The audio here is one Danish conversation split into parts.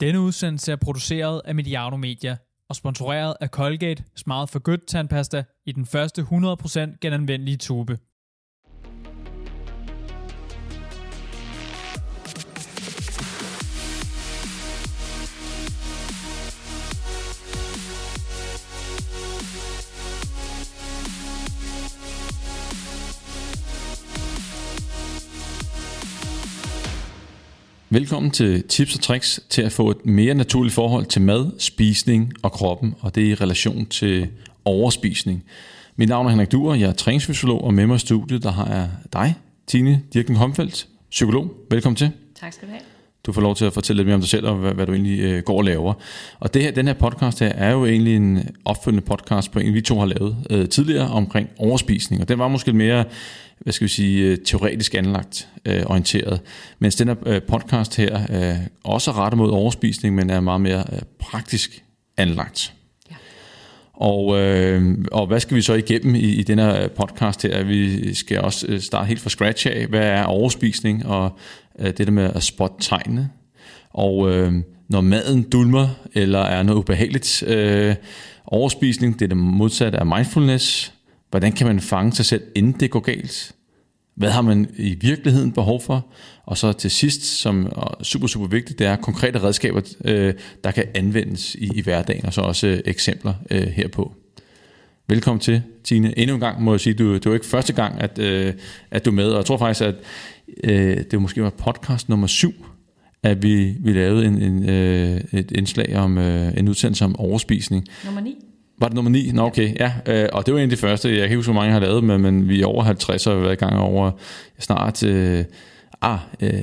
Denne udsendelse er produceret af Mediano Media og sponsoreret af Colgate Smart for Good tandpasta i den første 100% genanvendelige tube. Velkommen til Tips og Tricks til at få et mere naturligt forhold til mad, spisning og kroppen, og det er i relation til overspisning. Mit navn er Henrik Duer, jeg er træningsfysiolog, og med mig i studiet, der har jeg dig, Tine Dirken Homfeldt, psykolog. Velkommen til. Tak skal du have. Du får lov til at fortælle lidt mere om dig selv og hvad, hvad du egentlig øh, går og laver. Og det her, den her podcast her er jo egentlig en opfølgende podcast på en, vi to har lavet øh, tidligere omkring overspisning. Og den var måske mere hvad skal vi sige, øh, teoretisk anlagt øh, orienteret. Mens den her øh, podcast her øh, også er rettet mod overspisning, men er meget mere øh, praktisk anlagt. Og, øh, og hvad skal vi så igennem i, i den her podcast her? Vi skal også øh, starte helt fra scratch af. Hvad er overspisning og øh, Øh, det der med at spotte tegnene. Og øh, når maden dulmer eller er noget ubehageligt, øh, overspisning, det er det modsatte af mindfulness, Hvordan kan man fange sig selv, inden det går galt? Hvad har man i virkeligheden behov for? Og så til sidst, som er super, super vigtigt, det er konkrete redskaber, øh, der kan anvendes i, i hverdagen, og så også øh, eksempler øh, herpå. Velkommen til, Tine. Endnu en gang må jeg sige, du, det var ikke første gang, at, at du er med, og jeg tror faktisk, at det måske var podcast nummer syv, at vi, vi lavede en, en, et indslag om en udsendelse om overspisning. Nummer 9. Var det nummer 9? Nå okay, ja. Øh, og det var en af de første, jeg kan ikke huske, hvor mange jeg har lavet, men, men vi er over 50 og har været i gang over snart øh, ah, øh,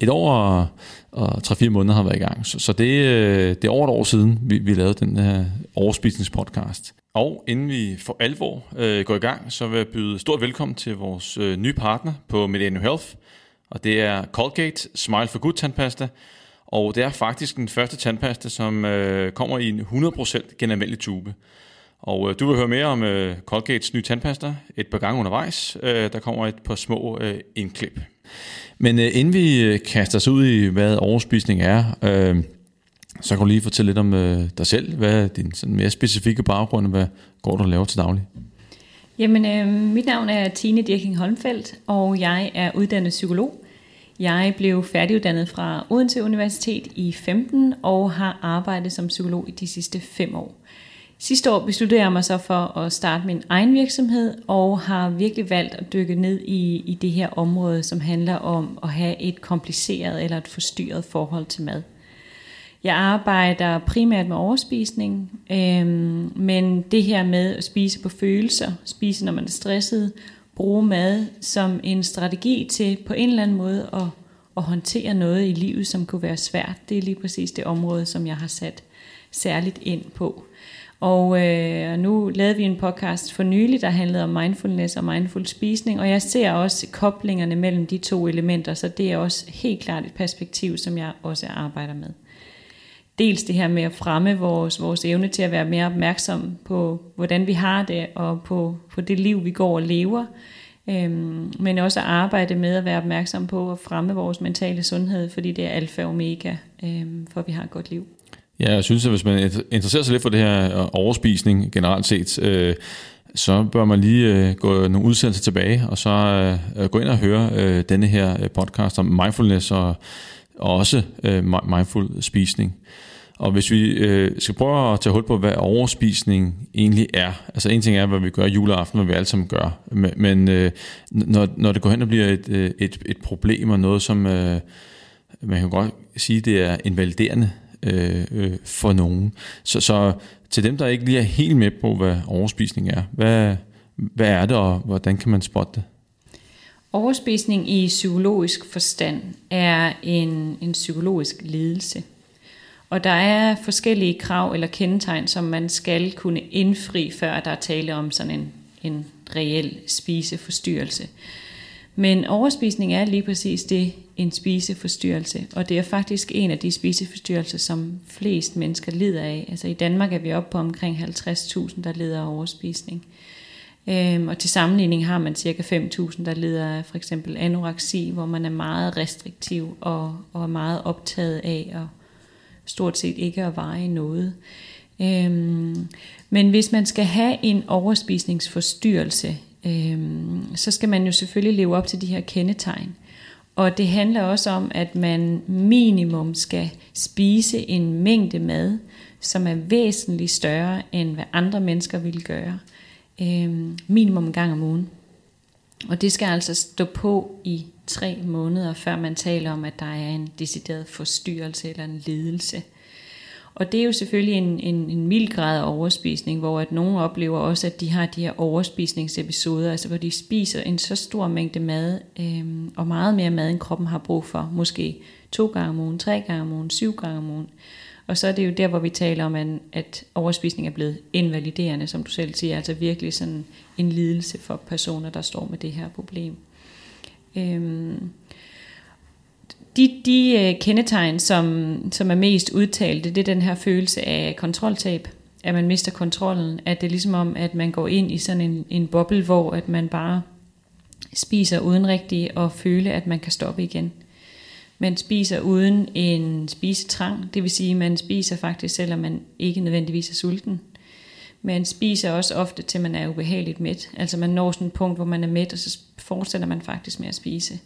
et år og, og 3-4 måneder har været i gang. Så, så det, øh, det er over et år siden, vi, vi lavede den her overspisningspodcast. Og inden vi for alvor øh, går i gang, så vil jeg byde stort velkommen til vores øh, nye partner på Millennium Health. Og det er Colgate Smile for Good tandpasta. Og det er faktisk den første tandpasta, som øh, kommer i en 100% genanvendelig tube. Og øh, du vil høre mere om øh, Colgates nye tandpasta et par gange undervejs. Øh, der kommer et par små øh, indklip. Men øh, inden vi øh, kaster os ud i, hvad overspisning er, øh, så kan du lige fortælle lidt om øh, dig selv. Hvad er din sådan, mere specifikke baggrund, og hvad går du og laver til daglig? Jamen, øh, mit navn er Tine Dirking Holmfeldt, og jeg er uddannet psykolog. Jeg blev færdiguddannet fra Odense Universitet i 15 og har arbejdet som psykolog i de sidste fem år. Sidste år besluttede jeg mig så for at starte min egen virksomhed og har virkelig valgt at dykke ned i, i det her område, som handler om at have et kompliceret eller et forstyrret forhold til mad. Jeg arbejder primært med overspisning, øh, men det her med at spise på følelser, spise når man er stresset, bruge mad som en strategi til på en eller anden måde at, at håndtere noget i livet, som kunne være svært. Det er lige præcis det område, som jeg har sat særligt ind på. Og øh, nu lavede vi en podcast for nylig, der handlede om mindfulness og mindful spisning, og jeg ser også koblingerne mellem de to elementer, så det er også helt klart et perspektiv, som jeg også arbejder med dels det her med at fremme vores, vores evne til at være mere opmærksom på, hvordan vi har det, og på, på det liv, vi går og lever. Øhm, men også at arbejde med at være opmærksom på at fremme vores mentale sundhed, fordi det er alfa og omega, øhm, for at vi har et godt liv. Ja, jeg synes, at hvis man interesserer sig lidt for det her øh, overspisning generelt set, øh, så bør man lige øh, gå nogle udsendelser tilbage, og så øh, øh gå ind og høre øh, denne her øh, podcast om mindfulness og, og også øh, mindful spisning. Og hvis vi øh, skal prøve at tage hul på, hvad overspisning egentlig er. Altså en ting er, hvad vi gør juleaften, hvad vi alle sammen gør. Men, men øh, når, når det går hen og bliver et, øh, et, et problem og noget, som øh, man kan godt sige, det er invaliderende øh, øh, for nogen. Så, så til dem, der ikke lige er helt med på, hvad overspisning er, hvad, hvad er det, og hvordan kan man spotte det? Overspisning i psykologisk forstand er en, en psykologisk lidelse. Og der er forskellige krav eller kendetegn, som man skal kunne indfri, før der er tale om sådan en, en reel spiseforstyrrelse. Men overspisning er lige præcis det, en spiseforstyrrelse. Og det er faktisk en af de spiseforstyrrelser, som flest mennesker lider af. Altså i Danmark er vi oppe på omkring 50.000, der lider af overspisning. Øhm, og til sammenligning har man cirka 5.000, der lider af for eksempel anoreksi, hvor man er meget restriktiv og, og er meget optaget af at stort set ikke at veje noget. Øhm, men hvis man skal have en overspisningsforstyrrelse, øhm, så skal man jo selvfølgelig leve op til de her kendetegn. Og det handler også om, at man minimum skal spise en mængde mad, som er væsentligt større, end hvad andre mennesker ville gøre. Øhm, minimum en gang om ugen. Og det skal altså stå på i tre måneder, før man taler om, at der er en decideret forstyrrelse eller en lidelse. Og det er jo selvfølgelig en, en, en mild grad af overspisning, hvor at nogen oplever også, at de har de her overspisningsepisoder, altså hvor de spiser en så stor mængde mad, øh, og meget mere mad, end kroppen har brug for. Måske to gange om ugen, tre gange om ugen, syv gange om ugen. Og så er det jo der, hvor vi taler om, at overspisning er blevet invaliderende, som du selv siger, altså virkelig sådan en lidelse for personer, der står med det her problem. Øhm, de, de øh, kendetegn, som, som er mest udtalte, det er den her følelse af kontroltab, at man mister kontrollen, at det er ligesom om, at man går ind i sådan en, en boble, hvor at man bare spiser uden rigtigt at føle, at man kan stoppe igen. Man spiser uden en spisetrang, det vil sige, at man spiser faktisk, selvom man ikke nødvendigvis er sulten. Man spiser også ofte, til man er ubehageligt mæt. Altså man når sådan et punkt, hvor man er mæt, og så fortsætter man faktisk med at spise.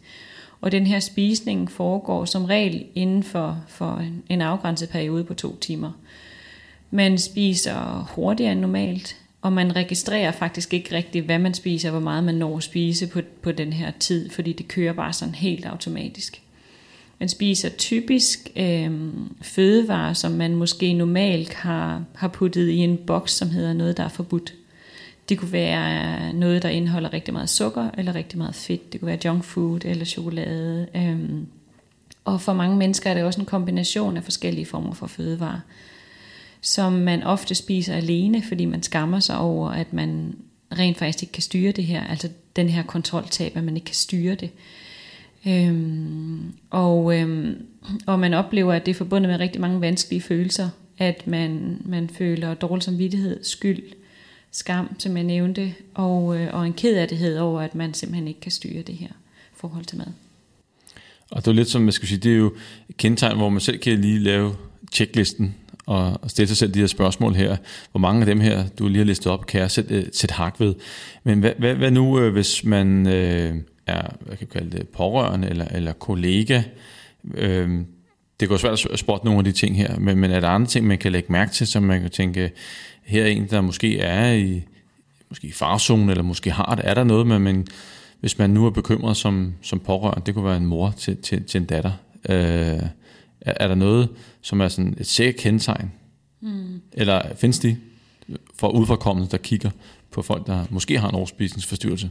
Og den her spisning foregår som regel inden for, for en, afgrænset periode på to timer. Man spiser hurtigere end normalt, og man registrerer faktisk ikke rigtigt, hvad man spiser, hvor meget man når at spise på, på den her tid, fordi det kører bare sådan helt automatisk. Man spiser typisk øh, fødevarer, som man måske normalt har, har puttet i en boks, som hedder noget, der er forbudt. Det kunne være noget, der indeholder rigtig meget sukker eller rigtig meget fedt. Det kunne være junk food eller chokolade. Øh, og for mange mennesker er det også en kombination af forskellige former for fødevarer, som man ofte spiser alene, fordi man skammer sig over, at man rent faktisk ikke kan styre det her. Altså den her kontroltab, at man ikke kan styre det. Øhm, og, øhm, og man oplever, at det er forbundet med rigtig mange vanskelige følelser, at man, man føler dårlig samvittighed, skyld, skam, som jeg nævnte, og, øh, og en kedattighed over, at man simpelthen ikke kan styre det her forhold til mad. Og det er lidt som, man skulle sige, det er jo kendetegn, hvor man selv kan lige lave checklisten og, stille sig selv de her spørgsmål her. Hvor mange af dem her, du lige har listet op, kan jeg sætte, øh, sætte hak ved. Men hvad, hvad, hvad nu, øh, hvis man... Øh, er hvad kan kalde det, pårørende eller, eller kollega. Øhm, det går svært at spotte nogle af de ting her, men, men er der andre ting, man kan lægge mærke til, som man kan tænke, her er en, der måske er i, måske i farzonen, eller måske har det. Er der noget, med, men hvis man nu er bekymret som, som pårørende, det kunne være en mor til, til, til en datter, øh, er, er der noget, som er sådan et sikkert kendetegn? Mm. Eller findes de for udforkommende, der kigger på folk, der måske har en overspisningsforstyrrelse?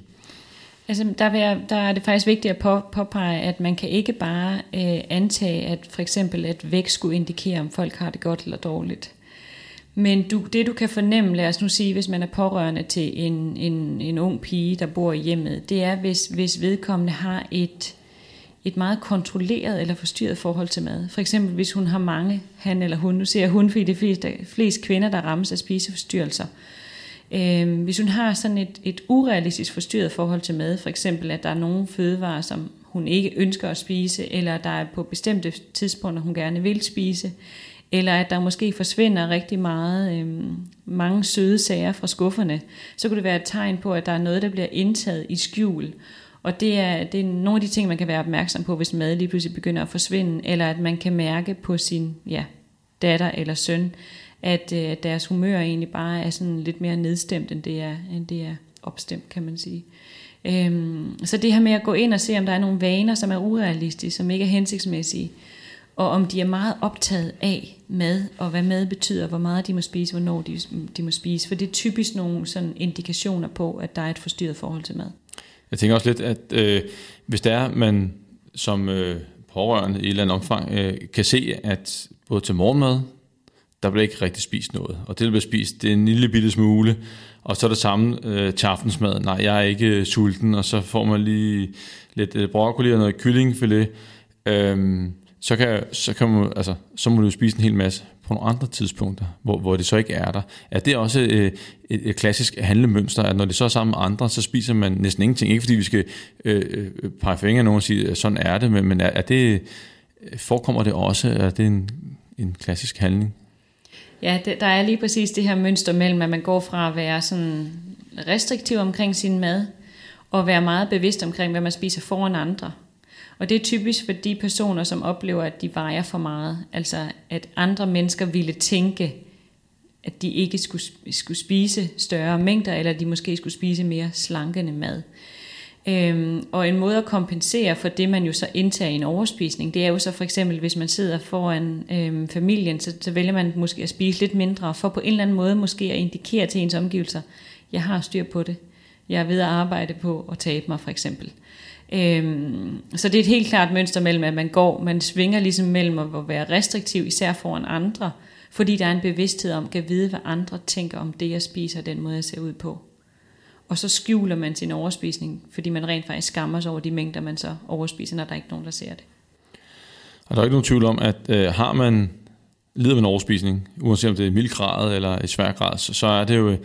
Altså, der, vil jeg, der er det faktisk vigtigt at på, påpege, at man kan ikke bare øh, antage, at for eksempel at vægt skulle indikere, om folk har det godt eller dårligt. Men du, det du kan fornemme, lad os nu sige, hvis man er pårørende til en, en, en ung pige, der bor i hjemmet, det er, hvis, hvis vedkommende har et, et meget kontrolleret eller forstyrret forhold til mad. For eksempel hvis hun har mange, han eller hun, nu ser jeg hun, fordi det er flest, flest kvinder, der rammes af spiseforstyrrelser, Øh, Øhm, hvis hun har sådan et, et urealistisk forstyrret forhold til mad, for eksempel at der er nogle fødevarer, som hun ikke ønsker at spise, eller der er på bestemte tidspunkter, hun gerne vil spise, eller at der måske forsvinder rigtig meget, øh, mange søde sager fra skufferne, så kunne det være et tegn på, at der er noget, der bliver indtaget i skjul. Og det er, det er nogle af de ting, man kan være opmærksom på, hvis mad lige pludselig begynder at forsvinde, eller at man kan mærke på sin ja, datter eller søn, at øh, deres humør egentlig bare er sådan lidt mere nedstemt, end det er, end det er opstemt, kan man sige. Øhm, så det her med at gå ind og se, om der er nogle vaner, som er urealistiske, som ikke er hensigtsmæssige, og om de er meget optaget af mad, og hvad mad betyder, hvor meget de må spise, hvornår de, de må spise. For det er typisk nogle sådan indikationer på, at der er et forstyrret forhold til mad. Jeg tænker også lidt, at øh, hvis der er, man som øh, pårørende i et eller andet omfang øh, kan se, at både til morgenmad, der bliver ikke rigtig spist noget. Og det, der bliver spist, det er en lille bitte smule, og så er det samme øh, til aftensmad. Nej, jeg er ikke øh, sulten, og så får man lige lidt øh, broccoli og noget kyllingfilet. Øhm, så, kan, så, kan man, altså, så må du spise en hel masse på nogle andre tidspunkter, hvor, hvor det så ikke er der. Er det også øh, et, et klassisk handlemønster, at når det så er sammen med andre, så spiser man næsten ingenting? Ikke fordi vi skal øh, øh pege fingre nogen og sige, at sådan er det, men, men er, er det, øh, forekommer det også, er det en en klassisk handling? Ja, det, der er lige præcis det her mønster mellem, at man går fra at være sådan restriktiv omkring sin mad, og være meget bevidst omkring, hvad man spiser foran andre. Og det er typisk for de personer, som oplever, at de vejer for meget. Altså, at andre mennesker ville tænke, at de ikke skulle, skulle spise større mængder, eller de måske skulle spise mere slankende mad. Øhm, og en måde at kompensere for det, man jo så indtager i en overspisning, det er jo så for eksempel, hvis man sidder foran øhm, familien, så, så vælger man måske at spise lidt mindre, for på en eller anden måde måske at indikere til ens omgivelser, jeg har styr på det. Jeg er ved at arbejde på at tabe mig for eksempel. Øhm, så det er et helt klart mønster mellem, at man går, man svinger ligesom mellem at være restriktiv, især foran andre, fordi der er en bevidsthed om, at vide, hvad andre tænker om det, jeg spiser, den måde, jeg ser ud på. Og så skjuler man sin overspisning, fordi man rent faktisk skammer sig over de mængder, man så overspiser, når der er ikke nogen, der ser det. Og der er ikke nogen tvivl om, at øh, har man lider med en overspisning, uanset om det er mild grad eller i svær grad, så, så er det jo øh,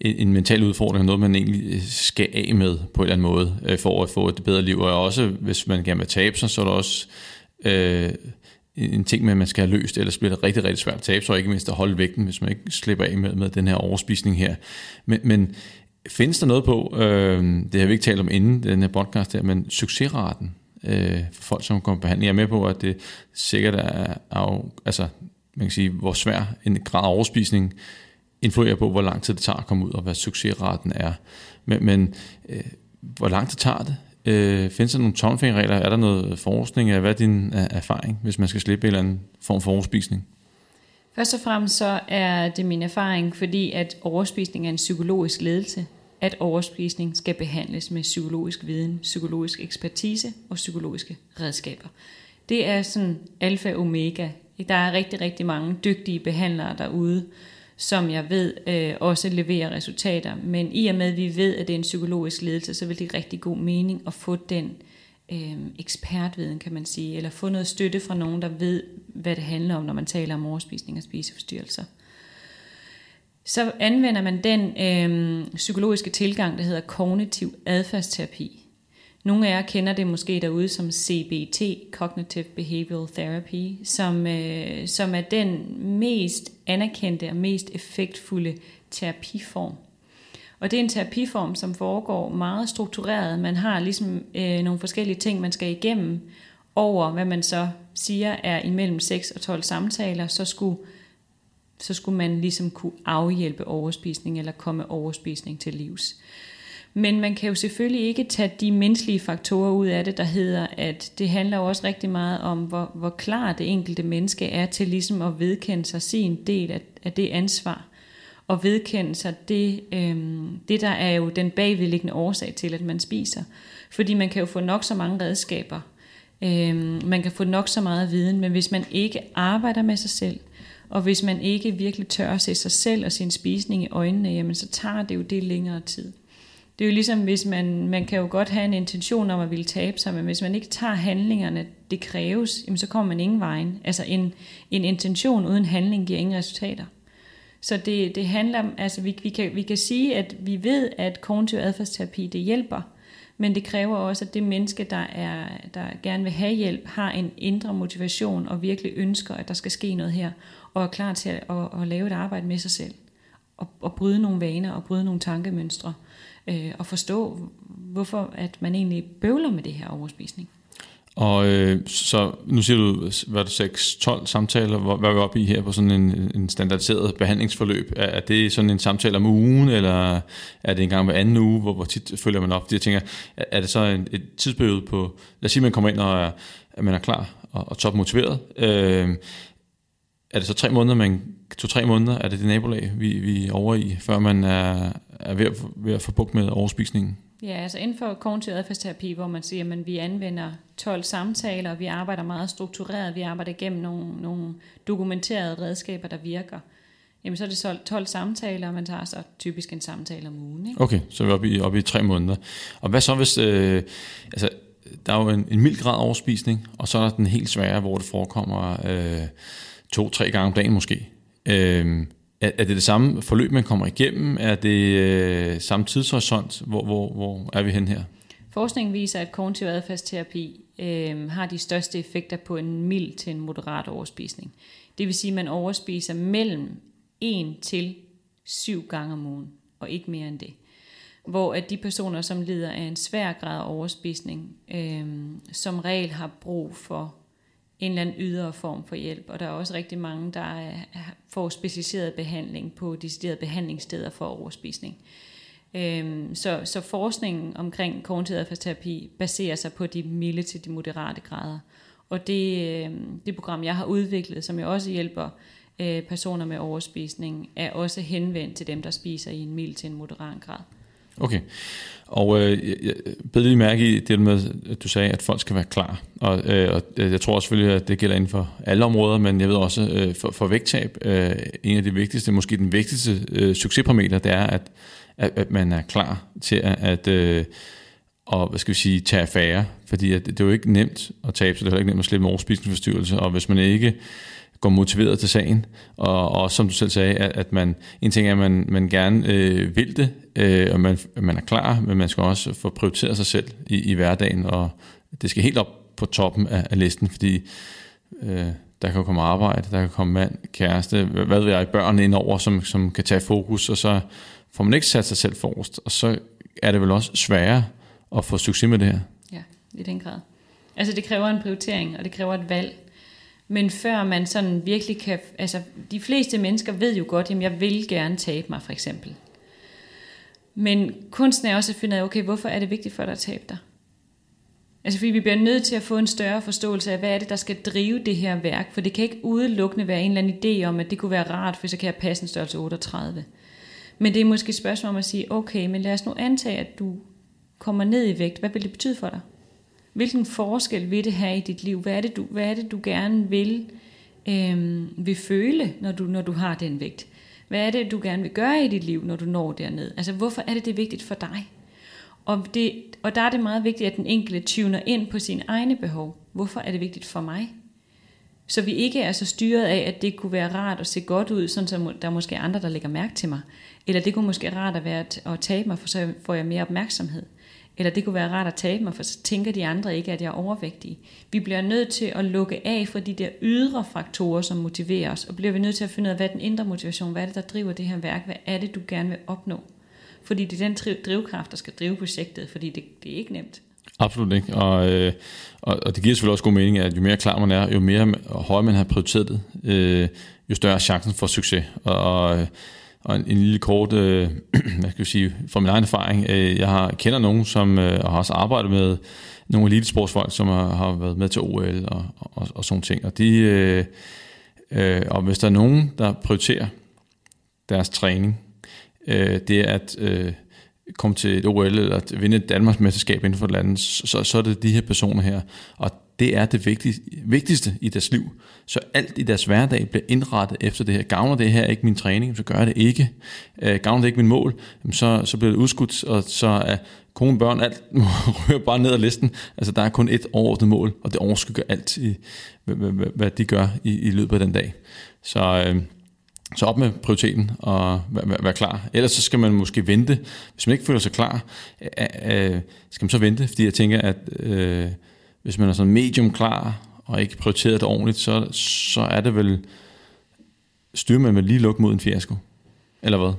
en, en mental udfordring, noget man egentlig øh, skal af med på en eller anden måde, øh, for at få et bedre liv. Og også, hvis man gerne vil tabe sig, så er der også øh, en ting med, at man skal have løst, ellers bliver det rigtig, rigtig svært at tabe sig, og ikke mindst at holde vægten, hvis man ikke slipper af med, med den her overspisning her. Men, men findes der noget på, øh, det har vi ikke talt om inden den her podcast her, men succesraten øh, for folk, som kommer på behandling. Jeg er med på, at det sikkert er, af, altså, man kan sige, hvor svær en grad af overspisning influerer på, hvor lang tid det tager at komme ud, og hvad succesraten er. Men, men øh, hvor lang tid tager det? Øh, findes der nogle tommelfingerregler? Er der noget forskning? Hvad er din uh, erfaring, hvis man skal slippe en eller anden form for overspisning? Først og fremmest så er det min erfaring, fordi at overspisning er en psykologisk ledelse, at overspisning skal behandles med psykologisk viden, psykologisk ekspertise og psykologiske redskaber. Det er sådan alfa og omega. Der er rigtig, rigtig mange dygtige behandlere derude, som jeg ved øh, også leverer resultater. Men i og med, at vi ved, at det er en psykologisk ledelse, så vil det rigtig god mening at få den øh, ekspertviden, kan man sige, eller få noget støtte fra nogen, der ved, hvad det handler om, når man taler om overspisning og spiseforstyrrelser. Så anvender man den øh, psykologiske tilgang, der hedder kognitiv adfærdsterapi. Nogle af jer kender det måske derude som CBT, Cognitive Behavioral Therapy, som, øh, som er den mest anerkendte og mest effektfulde terapiform. Og det er en terapiform, som foregår meget struktureret. Man har ligesom øh, nogle forskellige ting, man skal igennem over, hvad man så siger er imellem 6 og 12 samtaler, så skulle, så skulle man ligesom kunne afhjælpe overspisning eller komme overspisning til livs. Men man kan jo selvfølgelig ikke tage de menneskelige faktorer ud af det, der hedder, at det handler jo også rigtig meget om, hvor, hvor klar det enkelte menneske er til ligesom at vedkende sig sin del af, af det ansvar. Og vedkende sig det, øhm, det, der er jo den bagvedliggende årsag til, at man spiser. Fordi man kan jo få nok så mange redskaber. Øhm, man kan få nok så meget viden, men hvis man ikke arbejder med sig selv, og hvis man ikke virkelig tør at se sig selv og sin spisning i øjnene, jamen så tager det jo det længere tid. Det er jo ligesom, hvis man, man kan jo godt have en intention om at ville tabe sig, men hvis man ikke tager handlingerne, det kræves, jamen så kommer man ingen vejen. Altså en, en intention uden handling giver ingen resultater. Så det, det handler om, altså vi, vi, kan, vi kan sige, at vi ved, at kognitiv adfærdsterapi det hjælper, men det kræver også, at det menneske, der, er, der gerne vil have hjælp, har en indre motivation og virkelig ønsker, at der skal ske noget her, og er klar til at, at, at lave et arbejde med sig selv, og, og bryde nogle vaner og bryde nogle tankemønstre øh, og forstå, hvorfor at man egentlig bøvler med det her overspisning. Og øh, så nu siger du, hvad det 6-12 samtaler, hvad er vi oppe i her på sådan en, en standardiseret behandlingsforløb? Er, er det sådan en samtale om ugen, eller er det en gang hver anden uge, hvor, hvor tit følger man op? Jeg tænker, er, er det så en, et tidsperiode på, lad os sige, at man kommer ind og er, at man er klar og, og topmotiveret. Øh, er det så tre måneder, man, to-tre måneder, er det det nabolag, vi, vi er over i, før man er, er ved, at, ved at få bukt med overspisningen? Ja, altså inden for kognitiv adfærdsterapi, hvor man siger, at vi anvender 12 samtaler, vi arbejder meget struktureret, vi arbejder igennem nogle, nogle dokumenterede redskaber, der virker. Jamen så er det 12 samtaler, og man tager så typisk en samtale om ugen. Ikke? Okay, så er vi oppe i, oppe i tre måneder. Og hvad så hvis, øh, altså der er jo en, en mild grad overspisning, og så er der den helt svære, hvor det forekommer øh, to-tre gange om dagen måske. Øh, er, er det det samme forløb, man kommer igennem? Er det øh, samme tidshorisont? Hvor, hvor, hvor er vi hen her? Forskningen viser, at kognitiv adfærdsterapi øh, har de største effekter på en mild til en moderat overspisning. Det vil sige, at man overspiser mellem 1 til 7 gange om ugen, og ikke mere end det. Hvor at de personer, som lider af en svær grad af overspisning, øh, som regel har brug for en eller anden ydre form for hjælp. Og der er også rigtig mange, der får specialiseret behandling på deciderede behandlingssteder for overspisning. Øhm, så, så forskningen omkring kognitiv adfærdsterapi baserer sig på de milde til de moderate grader. Og det, øhm, det program, jeg har udviklet, som jeg også hjælper øh, personer med overspisning, er også henvendt til dem, der spiser i en mild til en moderat grad. Okay, og øh, jeg bed lige mærke i det med, at du sagde, at folk skal være klar. Og, øh, og øh, jeg tror selvfølgelig, at det gælder inden for alle områder, men jeg ved også, øh, for, for vægttab, øh, en af de vigtigste, måske den vigtigste øh, succesparameter, det er, at, at, at man er klar til at, at øh, og, hvad skal vi sige, tage affære, fordi at det er jo ikke nemt at tabe, så det er heller ikke nemt at slippe med overspisningsforstyrrelse, og hvis man ikke går motiveret til sagen, og, og som du selv sagde, at, at man, en ting er, at man, man gerne øh, vil det, øh, og man, man er klar, men man skal også få prioriteret sig selv i, i hverdagen, og det skal helt op på toppen af, af listen, fordi øh, der kan komme arbejde, der kan komme mand, kæreste, hvad ved jeg, børn indover, som, som kan tage fokus, og så får man ikke sat sig selv forrest, og så er det vel også sværere at få succes med det her. Ja, i den grad. Altså det kræver en prioritering, og det kræver et valg. Men før man sådan virkelig kan, altså de fleste mennesker ved jo godt, at jeg vil gerne tabe mig for eksempel. Men kunsten er også at finde ud af, okay, hvorfor er det vigtigt for dig at tabe dig? Altså fordi vi bliver nødt til at få en større forståelse af, hvad er det, der skal drive det her værk. For det kan ikke udelukkende være en eller anden idé om, at det kunne være rart, for så kan jeg passe en størrelse 38. Men det er måske et spørgsmål om at sige, okay, men lad os nu antage, at du kommer ned i vægt. Hvad vil det betyde for dig? Hvilken forskel vil det have i dit liv? Hvad er det, du, hvad er det, du gerne vil, øh, vil føle, når du, når du har den vægt? Hvad er det, du gerne vil gøre i dit liv, når du når derned? Altså, hvorfor er det, det er vigtigt for dig? Og, det, og der er det meget vigtigt, at den enkelte tuner ind på sine egne behov. Hvorfor er det vigtigt for mig? Så vi ikke er så styret af, at det kunne være rart at se godt ud, sådan som der er måske andre, der lægger mærke til mig. Eller det kunne måske rart at, være at tabe mig, for så får jeg mere opmærksomhed. Eller det kunne være rart at tabe mig, for så tænker de andre ikke, at jeg er overvægtig. Vi bliver nødt til at lukke af for de der ydre faktorer, som motiverer os, og bliver vi nødt til at finde ud af, hvad er den indre motivation, hvad er det, der driver det her værk, hvad er det, du gerne vil opnå. Fordi det er den drivkraft, der skal drive projektet, fordi det, det er ikke nemt. Absolut ikke, og, øh, og, og det giver selvfølgelig også god mening, at jo mere klar man er, jo mere højere man har prioriteret det, øh, jo større er chancen for succes. Og, og og en, en lille kort, øh, hvad skal jeg sige, fra min egen erfaring, øh, jeg har kender nogen, som øh, har også arbejdet med nogle elitesportsfolk, som har, har været med til OL og, og, og sådan ting. Og, de, øh, øh, og hvis der er nogen, der prioriterer deres træning, øh, det er at øh, komme til et OL eller at vinde et Danmarks mesterskab inden for landet, så, så er det de her personer her. Og det er det vigtigste, vigtigste i deres liv. Så alt i deres hverdag bliver indrettet efter det her. Gavner det her ikke min træning, så gør jeg det ikke. Øh, gavner det ikke min mål, så, så bliver det udskudt, og så er kone, børn, alt rører bare ned ad listen. Altså der er kun et overordnet mål, og det overskygger alt, i, hvad, hvad, hvad de gør i, i løbet af den dag. Så, øh, så op med prioriteten og være, være klar. Ellers så skal man måske vente. Hvis man ikke føler sig klar, øh, øh, skal man så vente, fordi jeg tænker, at... Øh, hvis man er sådan medium klar, og ikke prioriteret det ordentligt, så, så er det vel, styrer man vel lige lukke mod en fiasko? Eller hvad?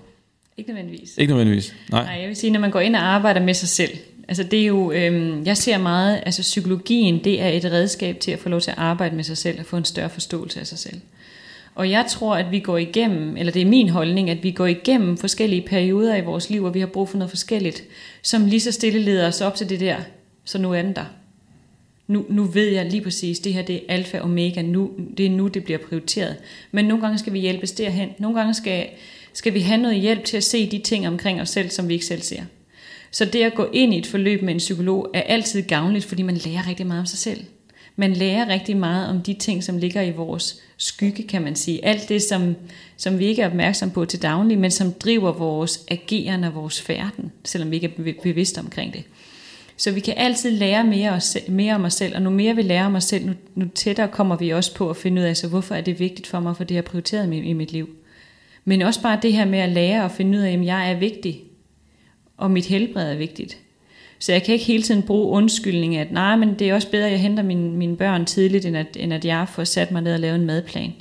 Ikke nødvendigvis. Ikke nødvendigvis, nej. Nej, jeg vil sige, når man går ind og arbejder med sig selv, altså det er jo, øhm, jeg ser meget, altså psykologien, det er et redskab til at få lov til at arbejde med sig selv, og få en større forståelse af sig selv. Og jeg tror, at vi går igennem, eller det er min holdning, at vi går igennem forskellige perioder i vores liv, og vi har brug for noget forskelligt, som lige så stille leder os op til det der, så nu er den der nu, nu ved jeg lige præcis, det her det er alfa og omega, nu, det er nu, det bliver prioriteret. Men nogle gange skal vi hjælpes derhen. Nogle gange skal, skal vi have noget hjælp til at se de ting omkring os selv, som vi ikke selv ser. Så det at gå ind i et forløb med en psykolog er altid gavnligt, fordi man lærer rigtig meget om sig selv. Man lærer rigtig meget om de ting, som ligger i vores skygge, kan man sige. Alt det, som, som vi ikke er opmærksom på til daglig, men som driver vores ageren og vores færden, selvom vi ikke er bevidste omkring det. Så vi kan altid lære mere, os, mere om os selv, og nu mere vi lærer om os selv, nu, nu tættere kommer vi også på at finde ud af, så hvorfor er det vigtigt for mig, for det har prioriteret i, i mit liv. Men også bare det her med at lære og finde ud af, at jeg er vigtig, og mit helbred er vigtigt. Så jeg kan ikke hele tiden bruge undskyldning, at nej, men det er også bedre, at jeg henter mine, mine børn tidligt, end at, end at jeg får sat mig ned og lavet en madplan.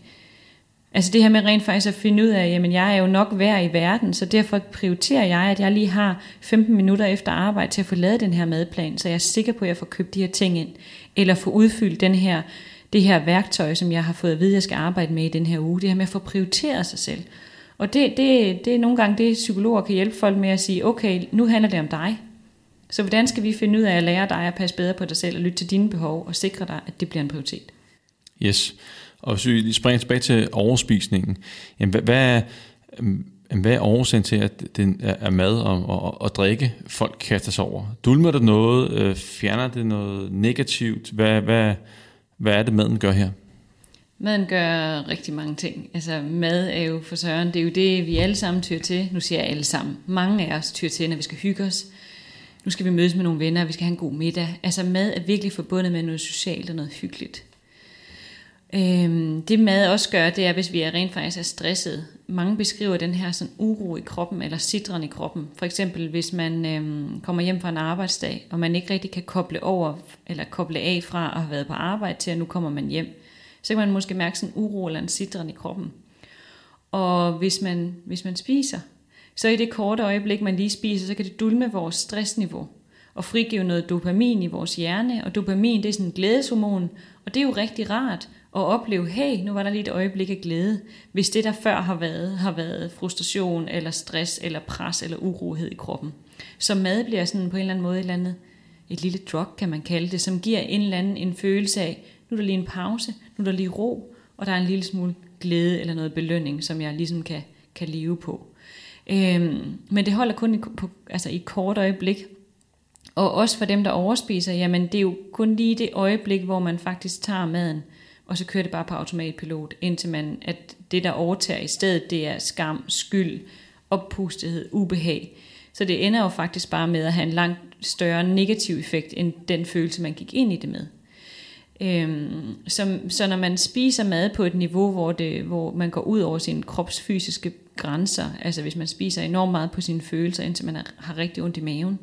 Altså det her med rent faktisk at finde ud af, jamen jeg er jo nok værd i verden, så derfor prioriterer jeg, at jeg lige har 15 minutter efter arbejde til at få lavet den her madplan, så jeg er sikker på, at jeg får købt de her ting ind, eller få udfyldt den her, det her værktøj, som jeg har fået at vide, at jeg skal arbejde med i den her uge. Det her med at få prioriteret sig selv. Og det, det, det er nogle gange det, psykologer kan hjælpe folk med at sige, okay, nu handler det om dig. Så hvordan skal vi finde ud af at lære dig at passe bedre på dig selv og lytte til dine behov og sikre dig, at det bliver en prioritet? Yes. Og hvis vi springer tilbage til overspisningen, jamen, hvad, hvad, hvad er årsagen til, at det er mad og, og, og drikke, folk kaster sig over? Dulmer det noget? Øh, fjerner det noget negativt? Hvad, hvad, hvad er det, maden gør her? Maden gør rigtig mange ting. Altså mad er jo for søren, det er jo det, vi alle sammen tyr til. Nu siger jeg alle sammen. Mange af os tyr til, når vi skal hygge os. Nu skal vi mødes med nogle venner, vi skal have en god middag. Altså mad er virkelig forbundet med noget socialt og noget hyggeligt. Øhm, det mad også gør, det er, hvis vi er rent faktisk er stresset. Mange beskriver den her sådan uro i kroppen, eller sidren i kroppen. For eksempel, hvis man øhm, kommer hjem fra en arbejdsdag, og man ikke rigtig kan koble over, eller koble af fra at have været på arbejde til, at nu kommer man hjem. Så kan man måske mærke sådan en uro eller en sidren i kroppen. Og hvis man, hvis man spiser, så i det korte øjeblik, man lige spiser, så kan det dulme vores stressniveau og frigive noget dopamin i vores hjerne. Og dopamin, det er sådan en glædeshormon, og det er jo rigtig rart at opleve, hey, nu var der lige et øjeblik af glæde, hvis det der før har været, har været frustration, eller stress, eller pres, eller urohed i kroppen. Så mad bliver sådan på en eller anden måde et eller andet, et lille drug, kan man kalde det, som giver en eller anden en følelse af, nu er der lige en pause, nu er der lige ro, og der er en lille smule glæde eller noget belønning, som jeg ligesom kan, kan leve på. Øhm, men det holder kun i, på, altså i et kort øjeblik. Og også for dem, der overspiser, jamen det er jo kun lige det øjeblik, hvor man faktisk tager maden – og så kører det bare på automatpilot, indtil man, at det, der overtager i stedet, det er skam, skyld, oppustethed, ubehag. Så det ender jo faktisk bare med at have en langt større negativ effekt, end den følelse, man gik ind i det med. Øhm, så, så når man spiser mad på et niveau, hvor, det, hvor man går ud over sine kropsfysiske grænser, altså hvis man spiser enormt meget på sine følelser, indtil man har, rigtig ondt i maven,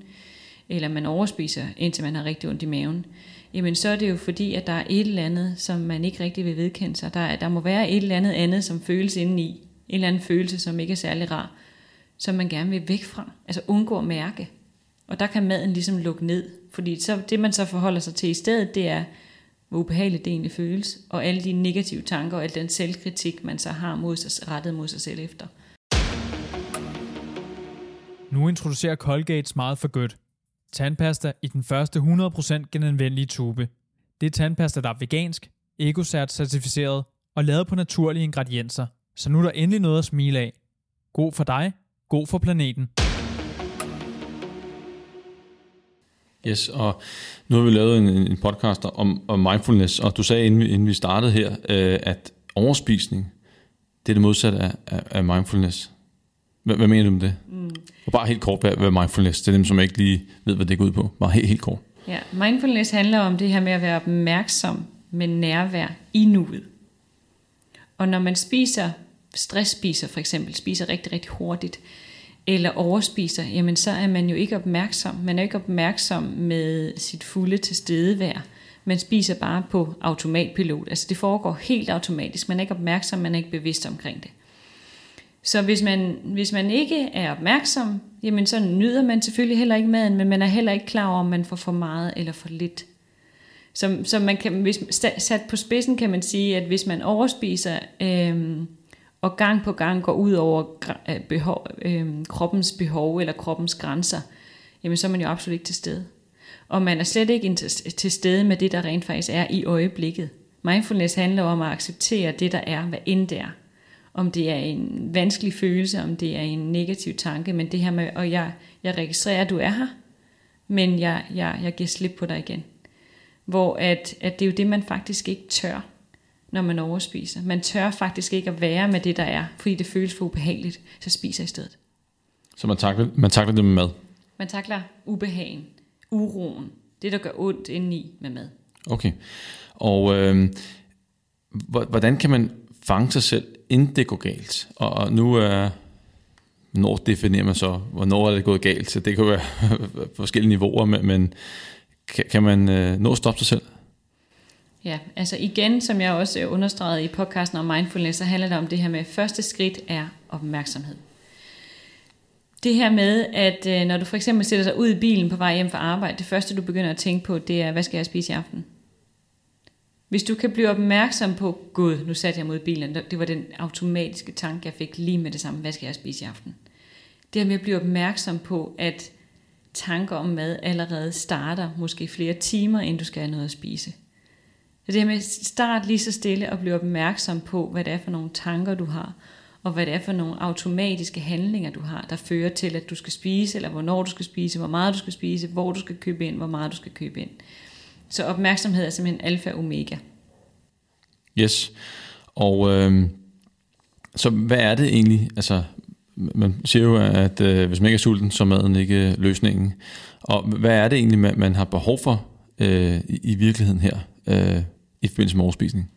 eller man overspiser, indtil man har rigtig ondt i maven, jamen så er det jo fordi, at der er et eller andet, som man ikke rigtig vil vedkende sig. Der, der må være et eller andet andet, som føles indeni. En eller anden følelse, som ikke er særlig rar, som man gerne vil væk fra. Altså undgå at mærke. Og der kan maden ligesom lukke ned. Fordi så, det man så forholder sig til i stedet, det er, hvor ubehageligt det egentlig føles, og alle de negative tanker og al den selvkritik, man så har mod sig, rettet mod sig selv efter. Nu introducerer Colgate meget for godt. Tandpasta i den første 100% genanvendelige tube. Det er tandpasta, der er vegansk, EcoCert certificeret og lavet på naturlige ingredienser. Så nu er der endelig noget at smile af. God for dig, god for planeten. Yes, og nu har vi lavet en, en podcast om, om mindfulness, og du sagde, inden vi, inden vi startede her, øh, at overspisning, det er det modsatte af, af, af mindfulness. Hvad, hvad mener du med det? Mm. Og bare helt kort, hvad, hvad mindfulness, det er dem, som ikke lige ved, hvad det går ud på. Bare helt, helt kort. Ja, mindfulness handler om det her med at være opmærksom med nærvær i nuet. Og når man spiser, stress spiser for eksempel, spiser rigtig, rigtig hurtigt, eller overspiser, jamen så er man jo ikke opmærksom. Man er ikke opmærksom med sit fulde tilstedevær. Man spiser bare på automatpilot. Altså det foregår helt automatisk. Man er ikke opmærksom, man er ikke bevidst omkring det. Så hvis man, hvis man ikke er opmærksom, jamen så nyder man selvfølgelig heller ikke maden, men man er heller ikke klar over, om man får for meget eller for lidt. Så, så man kan, hvis, sat på spidsen kan man sige, at hvis man overspiser øh, og gang på gang går ud over øh, behov, øh, kroppens behov eller kroppens grænser, jamen så er man jo absolut ikke til stede. Og man er slet ikke til stede med det, der rent faktisk er i øjeblikket. Mindfulness handler om at acceptere det, der er, hvad end det er om det er en vanskelig følelse, om det er en negativ tanke, men det her med, og jeg, jeg registrerer, at du er her, men jeg, jeg, jeg giver slip på dig igen. Hvor at, at det er jo det, man faktisk ikke tør, når man overspiser. Man tør faktisk ikke at være med det, der er, fordi det føles for ubehageligt, så spiser i stedet. Så man takler, man takler det med mad? Man takler ubehagen, uroen, det der gør ondt indeni med mad. Okay. Og øh, hvordan kan man fange sig selv, inden det går galt. Og, nu er, når definerer man så, hvornår er det gået galt, så det kan være forskellige niveauer, men, men kan, kan man øh, nå at stoppe sig selv? Ja, altså igen, som jeg også øh, understregede i podcasten om mindfulness, så handler det om det her med, at første skridt er opmærksomhed. Det her med, at øh, når du for eksempel sætter dig ud i bilen på vej hjem fra arbejde, det første du begynder at tænke på, det er, hvad skal jeg spise i aften? Hvis du kan blive opmærksom på, gud, nu satte jeg mod bilen, det var den automatiske tanke, jeg fik lige med det samme, hvad skal jeg spise i aften? Det her med at blive opmærksom på, at tanker om mad allerede starter måske flere timer, inden du skal have noget at spise. Så det her med start lige så stille og blive opmærksom på, hvad det er for nogle tanker, du har, og hvad det er for nogle automatiske handlinger, du har, der fører til, at du skal spise, eller hvornår du skal spise, hvor meget du skal spise, hvor du skal købe ind, hvor meget du skal købe ind. Så opmærksomhed er simpelthen alfa og omega. Yes. Og øh, så hvad er det egentlig? Altså, man siger jo, at øh, hvis man ikke er sulten, så er maden ikke løsningen. Og hvad er det egentlig, man, man har behov for øh, i, i virkeligheden her, øh, i forbindelse med overspisning?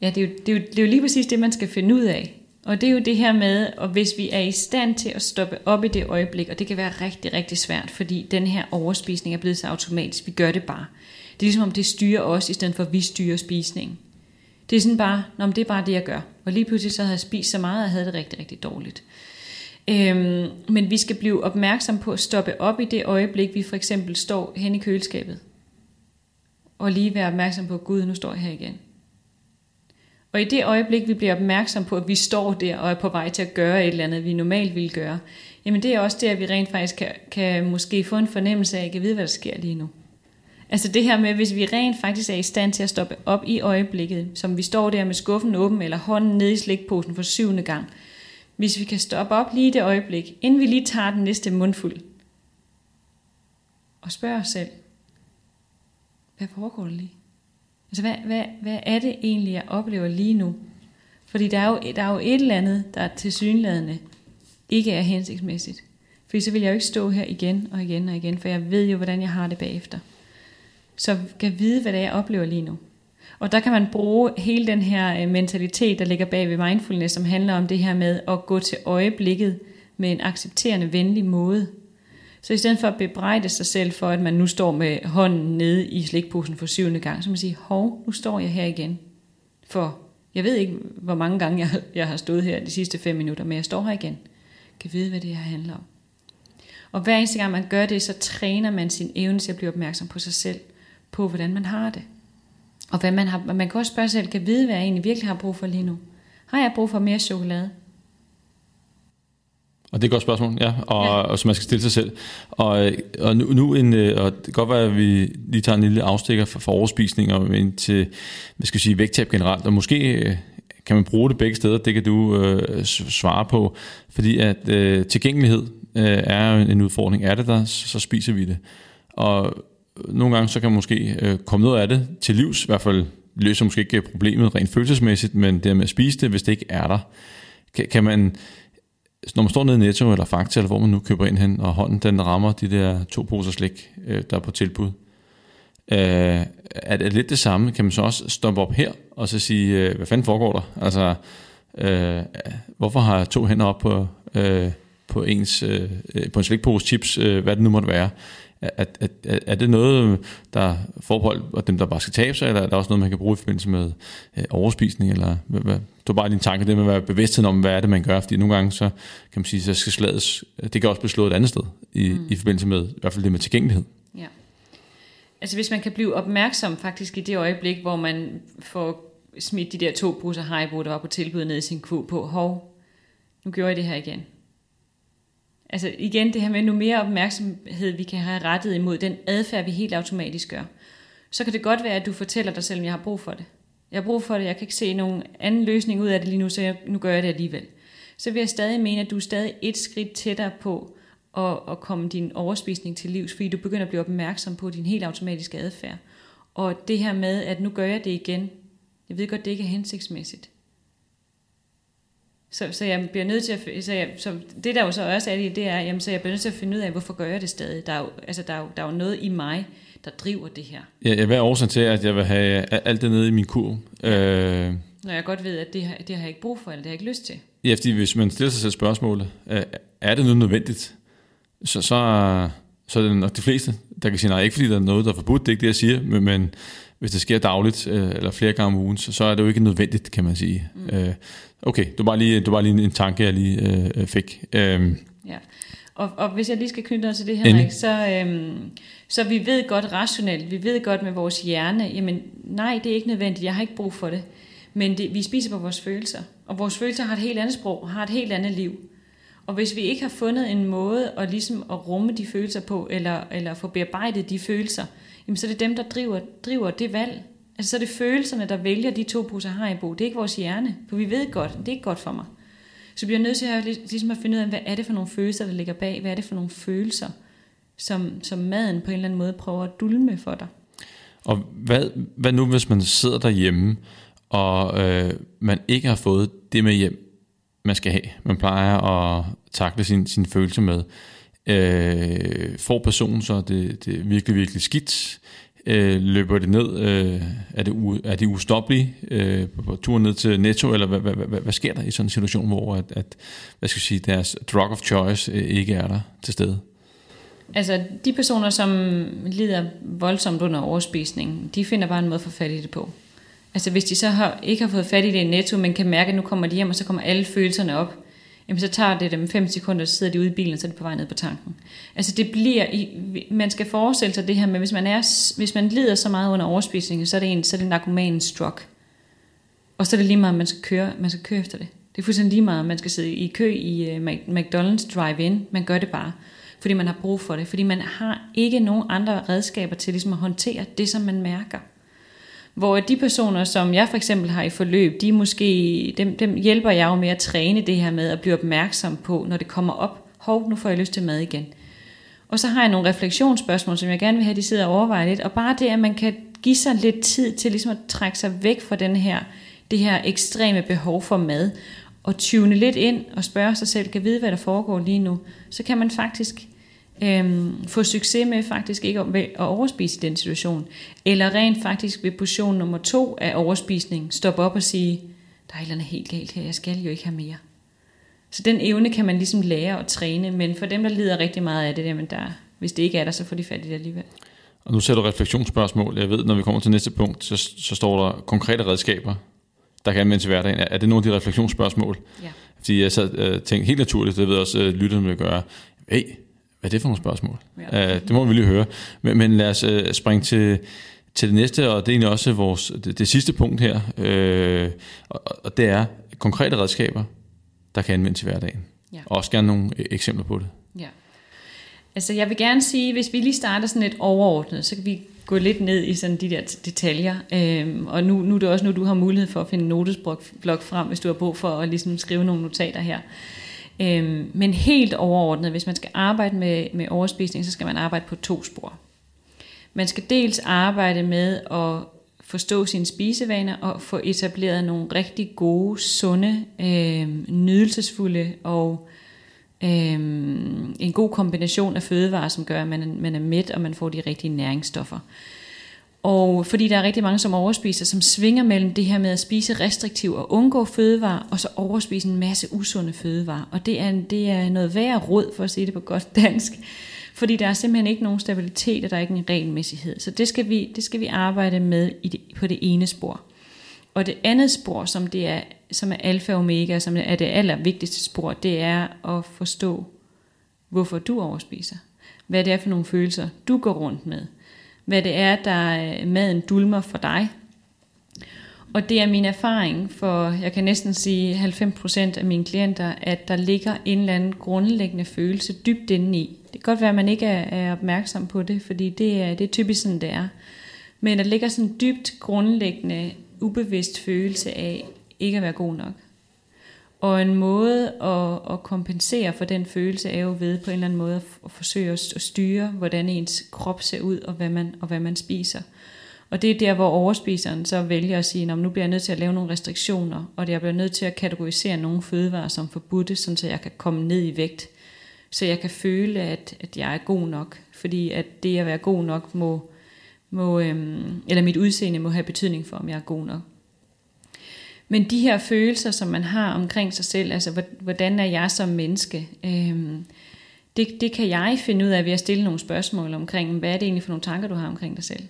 Ja, det er, jo, det, er jo, det er jo lige præcis det, man skal finde ud af. Og det er jo det her med, og hvis vi er i stand til at stoppe op i det øjeblik, og det kan være rigtig, rigtig svært, fordi den her overspisning er blevet så automatisk, vi gør det bare. Det er ligesom om det styrer os, i stedet for at vi styrer spisningen. Det er sådan bare, Nå, det er bare det, jeg gør. Og lige pludselig så havde jeg spist så meget, at jeg havde det rigtig, rigtig dårligt. Øhm, men vi skal blive opmærksom på at stoppe op i det øjeblik, vi for eksempel står hen i køleskabet. Og lige være opmærksom på, Gud, nu står jeg her igen. Og i det øjeblik, vi bliver opmærksom på, at vi står der og er på vej til at gøre et eller andet, vi normalt ville gøre, jamen det er også det, at vi rent faktisk kan, kan måske få en fornemmelse af, at jeg vide, hvad der sker lige nu. Altså det her med, hvis vi rent faktisk er i stand til at stoppe op i øjeblikket, som vi står der med skuffen åben, eller hånden nede i slikposen for syvende gang, hvis vi kan stoppe op lige det øjeblik, inden vi lige tager den næste mundfuld, og spørge os selv, hvad foregår der lige? Altså, hvad, hvad, hvad er det egentlig, jeg oplever lige nu? Fordi der er jo, der er jo et eller andet, der til synlædende ikke er hensigtsmæssigt. Fordi så vil jeg jo ikke stå her igen og igen og igen, for jeg ved jo, hvordan jeg har det bagefter. Så kan vide, hvad det er, jeg oplever lige nu. Og der kan man bruge hele den her øh, mentalitet, der ligger bag ved mindfulness, som handler om det her med at gå til øjeblikket med en accepterende, venlig måde. Så i stedet for at bebrejde sig selv for, at man nu står med hånden nede i slikposen for syvende gang, så man sige, hov, nu står jeg her igen. For jeg ved ikke, hvor mange gange jeg, jeg har stået her de sidste fem minutter, men jeg står her igen. Kan vide, hvad det her handler om. Og hver eneste gang man gør det, så træner man sin evne til at blive opmærksom på sig selv, på hvordan man har det. Og hvad man har, man kan også spørge sig selv, kan vide, hvad jeg egentlig virkelig har brug for lige nu. Har jeg brug for mere chokolade? Og det er et godt spørgsmål, ja, og, ja. og som man skal stille sig selv. Og, og nu, nu en, øh, og det kan godt være, at vi lige tager en lille afstikker for, for overspisning og ind til, hvad skal jeg sige, vægttab generelt, og måske øh, kan man bruge det begge steder, det kan du øh, svare på, fordi at øh, tilgængelighed øh, er en udfordring. Er det der, så spiser vi det. Og nogle gange så kan man måske øh, komme noget af det til livs, i hvert fald løser måske ikke problemet rent følelsesmæssigt, men det med at spise det, hvis det ikke er der. Kan, kan man, når man står nede i Netto eller Fakta, eller hvor man nu køber ind hen, og hånden den rammer de der to poser slik, øh, der er på tilbud, øh, er det lidt det samme? Kan man så også stoppe op her, og så sige, øh, hvad fanden foregår der? Altså, øh, hvorfor har jeg to hænder op på, øh, på, ens, øh, øh på en slikpose chips, øh, hvad det nu måtte være? Er, er, er, det noget, der er forbeholdt og dem, der bare skal tabe sig, eller er der også noget, man kan bruge i forbindelse med øh, overspisning? Eller, hvad, hvad, du bare din tanke, det med at være bevidsthed om, hvad er det, man gør, fordi nogle gange, så kan man sige, så skal slades, det kan også blive slået et andet sted, i, mm. i forbindelse med, i hvert fald det med tilgængelighed. Ja. Altså hvis man kan blive opmærksom faktisk i det øjeblik, hvor man får smidt de der to poser Haribo, der var på tilbud ned i sin kvo på, hov, nu gjorde jeg det her igen altså igen det her med, nu mere opmærksomhed vi kan have rettet imod den adfærd, vi helt automatisk gør, så kan det godt være, at du fortæller dig selv, at jeg har brug for det. Jeg har brug for det, jeg kan ikke se nogen anden løsning ud af det lige nu, så jeg, nu gør jeg det alligevel. Så vil jeg stadig mene, at du er stadig et skridt tættere på at, at komme din overspisning til livs, fordi du begynder at blive opmærksom på din helt automatiske adfærd. Og det her med, at nu gør jeg det igen, jeg ved godt, det ikke er hensigtsmæssigt. Så, så jeg bliver nødt til at, så, jeg, så det der jo så også er det, det er, jamen, så jeg bliver nødt til at finde ud af, hvorfor gør jeg det stadig? Der er jo, altså, der er jo, der er jo noget i mig, der driver det her. Ja, jeg vil årsagen til, at jeg vil have alt det nede i min kurv. Øh, Når jeg godt ved, at det, det har jeg ikke brug for, eller det har jeg ikke lyst til. Ja, fordi hvis man stiller sig selv spørgsmålet, er det noget nødvendigt? Så, så, så er det nok de fleste, der kan sige nej, ikke fordi der er noget, der er forbudt, det er ikke det, jeg siger, men, men, hvis det sker dagligt øh, eller flere gange om ugen, så, så er det jo ikke nødvendigt, kan man sige. Mm. Øh, okay, det var bare lige, det var lige en tanke, jeg lige øh, fik. Øh, ja. Og, og hvis jeg lige skal knytte noget til det, Henrik, så, øhm, så vi ved godt rationelt, vi ved godt med vores hjerne, jamen nej, det er ikke nødvendigt, jeg har ikke brug for det. Men det, vi spiser på vores følelser, og vores følelser har et helt andet sprog, har et helt andet liv. Og hvis vi ikke har fundet en måde at, ligesom at rumme de følelser på, eller, eller få bearbejdet de følelser, jamen så er det dem, der driver, driver det valg. Altså så er det følelserne, der vælger de to poser Haribo. Det er ikke vores hjerne, for vi ved godt, det er ikke godt for mig. Så bliver nødt til at, ligesom at finde ud af, hvad er det for nogle følelser, der ligger bag? Hvad er det for nogle følelser, som, som maden på en eller anden måde prøver at dulme for dig? Og hvad, hvad nu, hvis man sidder derhjemme, og øh, man ikke har fået det med hjem, man skal have. Man plejer at takle sin, sin følelse med. Øh, får personen så det, det virkelig, virkelig skidt, øh, løber det ned, øh, er, det u, er det ustoppelige øh, på, på turen ned til Netto, eller hvad, hvad, hvad, hvad, hvad sker der i sådan en situation, hvor at, at, hvad skal jeg sige, deres drug of choice øh, ikke er der til stede? Altså, de personer, som lider voldsomt under overspisning, de finder bare en måde at få fat i det på. Altså, hvis de så har, ikke har fået fat i det i netto, men kan mærke, at nu kommer de hjem, og så kommer alle følelserne op, jamen så tager det dem 5 sekunder, så sidder de ude i bilen, og så er de på vej ned på tanken. Altså det bliver, man skal forestille sig det her med, hvis man, er, hvis man lider så meget under overspisning, så er det en, så er det narkomanens struck. Og så er det lige meget, at man skal køre, man skal køre efter det. Det er fuldstændig lige meget, at man skal sidde i kø i øh, McDonald's drive-in. Man gør det bare, fordi man har brug for det. Fordi man har ikke nogen andre redskaber til ligesom at håndtere det, som man mærker. Hvor de personer, som jeg for eksempel har i forløb, de måske, dem, dem hjælper jeg jo med at træne det her med at blive opmærksom på, når det kommer op. Hov, nu får jeg lyst til mad igen. Og så har jeg nogle refleksionsspørgsmål, som jeg gerne vil have, de sidder og overvejer lidt. Og bare det, at man kan give sig lidt tid til ligesom at trække sig væk fra den her, det her ekstreme behov for mad, og tune lidt ind og spørge sig selv, kan vide, hvad der foregår lige nu, så kan man faktisk øhm, få succes med faktisk ikke at, at overspise i den situation. Eller rent faktisk ved position nummer to af overspisning, stoppe op og sige, der er et eller andet helt galt her, jeg skal jo ikke have mere. Så den evne kan man ligesom lære og træne, men for dem, der lider rigtig meget af det, jamen der, hvis det ikke er der, så får de fat i det alligevel. Og nu sætter du refleksionsspørgsmål. Jeg ved, når vi kommer til næste punkt, så, så står der konkrete redskaber, der kan anvendes i hverdagen. Er det nogle af de refleksionsspørgsmål? Ja. Fordi jeg så øh, tænkte helt naturligt, det ved også øh, lytterne vil gøre, hey, hvad er det for nogle spørgsmål? Ja. Uh, det må vi lige høre. Men, men lad os uh, springe til, til det næste, og det er egentlig også vores, det, det sidste punkt her. Uh, og, og det er konkrete redskaber, der kan anvendes i hverdagen. Ja. Og også gerne nogle eksempler på det. Ja. Altså jeg vil gerne sige, hvis vi lige starter sådan lidt overordnet, så kan vi gå lidt ned i sådan de der detaljer. Øhm, og nu, nu er det også nu, du har mulighed for at finde notesblok frem, hvis du har brug for at ligesom skrive nogle notater her. Øhm, men helt overordnet, hvis man skal arbejde med, med overspisning, så skal man arbejde på to spor. Man skal dels arbejde med at forstå sine spisevaner og få etableret nogle rigtig gode, sunde, øh, nydelsesfulde og øh, en god kombination af fødevarer, som gør, at man, man er mæt, og man får de rigtige næringsstoffer. Og fordi der er rigtig mange, som overspiser, som svinger mellem det her med at spise restriktivt og undgå fødevarer, og så overspise en masse usunde fødevarer. Og det er, det er noget værre råd, for at sige det på godt dansk. Fordi der er simpelthen ikke nogen stabilitet, og der er ikke en regelmæssighed. Så det skal vi, det skal vi arbejde med i det, på det ene spor. Og det andet spor, som, det er, som er alfa og omega, som er det allervigtigste spor, det er at forstå, hvorfor du overspiser. Hvad det er for nogle følelser, du går rundt med hvad det er, der øh, maden dulmer for dig. Og det er min erfaring, for jeg kan næsten sige 90% af mine klienter, at der ligger en eller anden grundlæggende følelse dybt inde i. Det kan godt være, at man ikke er opmærksom på det, fordi det er, det er typisk sådan, det er. Men der ligger sådan en dybt grundlæggende, ubevidst følelse af ikke at være god nok. Og en måde at, at kompensere for den følelse er jo ved på en eller anden måde at forsøge at styre, hvordan ens krop ser ud og hvad man, og hvad man spiser. Og det er der, hvor overspiseren så vælger at sige, nu bliver jeg nødt til at lave nogle restriktioner, og jeg bliver nødt til at kategorisere nogle fødevarer som forbudte, så jeg kan komme ned i vægt, så jeg kan føle, at, at jeg er god nok. Fordi at det at være god nok må, må øhm, eller mit udseende må have betydning for, om jeg er god nok. Men de her følelser, som man har omkring sig selv, altså hvordan er jeg som menneske, øhm, det, det kan jeg finde ud af ved at stille nogle spørgsmål omkring, hvad er det egentlig for nogle tanker, du har omkring dig selv?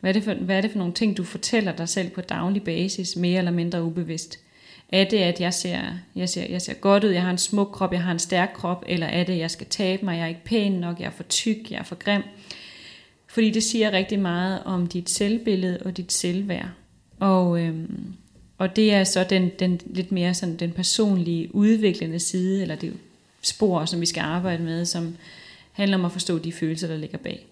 Hvad er, det for, hvad er det for nogle ting, du fortæller dig selv på daglig basis, mere eller mindre ubevidst? Er det, at jeg ser, jeg, ser, jeg ser godt ud, jeg har en smuk krop, jeg har en stærk krop, eller er det, at jeg skal tabe mig, jeg er ikke pæn nok, jeg er for tyk, jeg er for grim? Fordi det siger rigtig meget om dit selvbillede og dit selvværd. Og, øhm, og det er så den, den lidt mere sådan den personlige udviklende side, eller det spor, som vi skal arbejde med, som handler om at forstå de følelser, der ligger bag.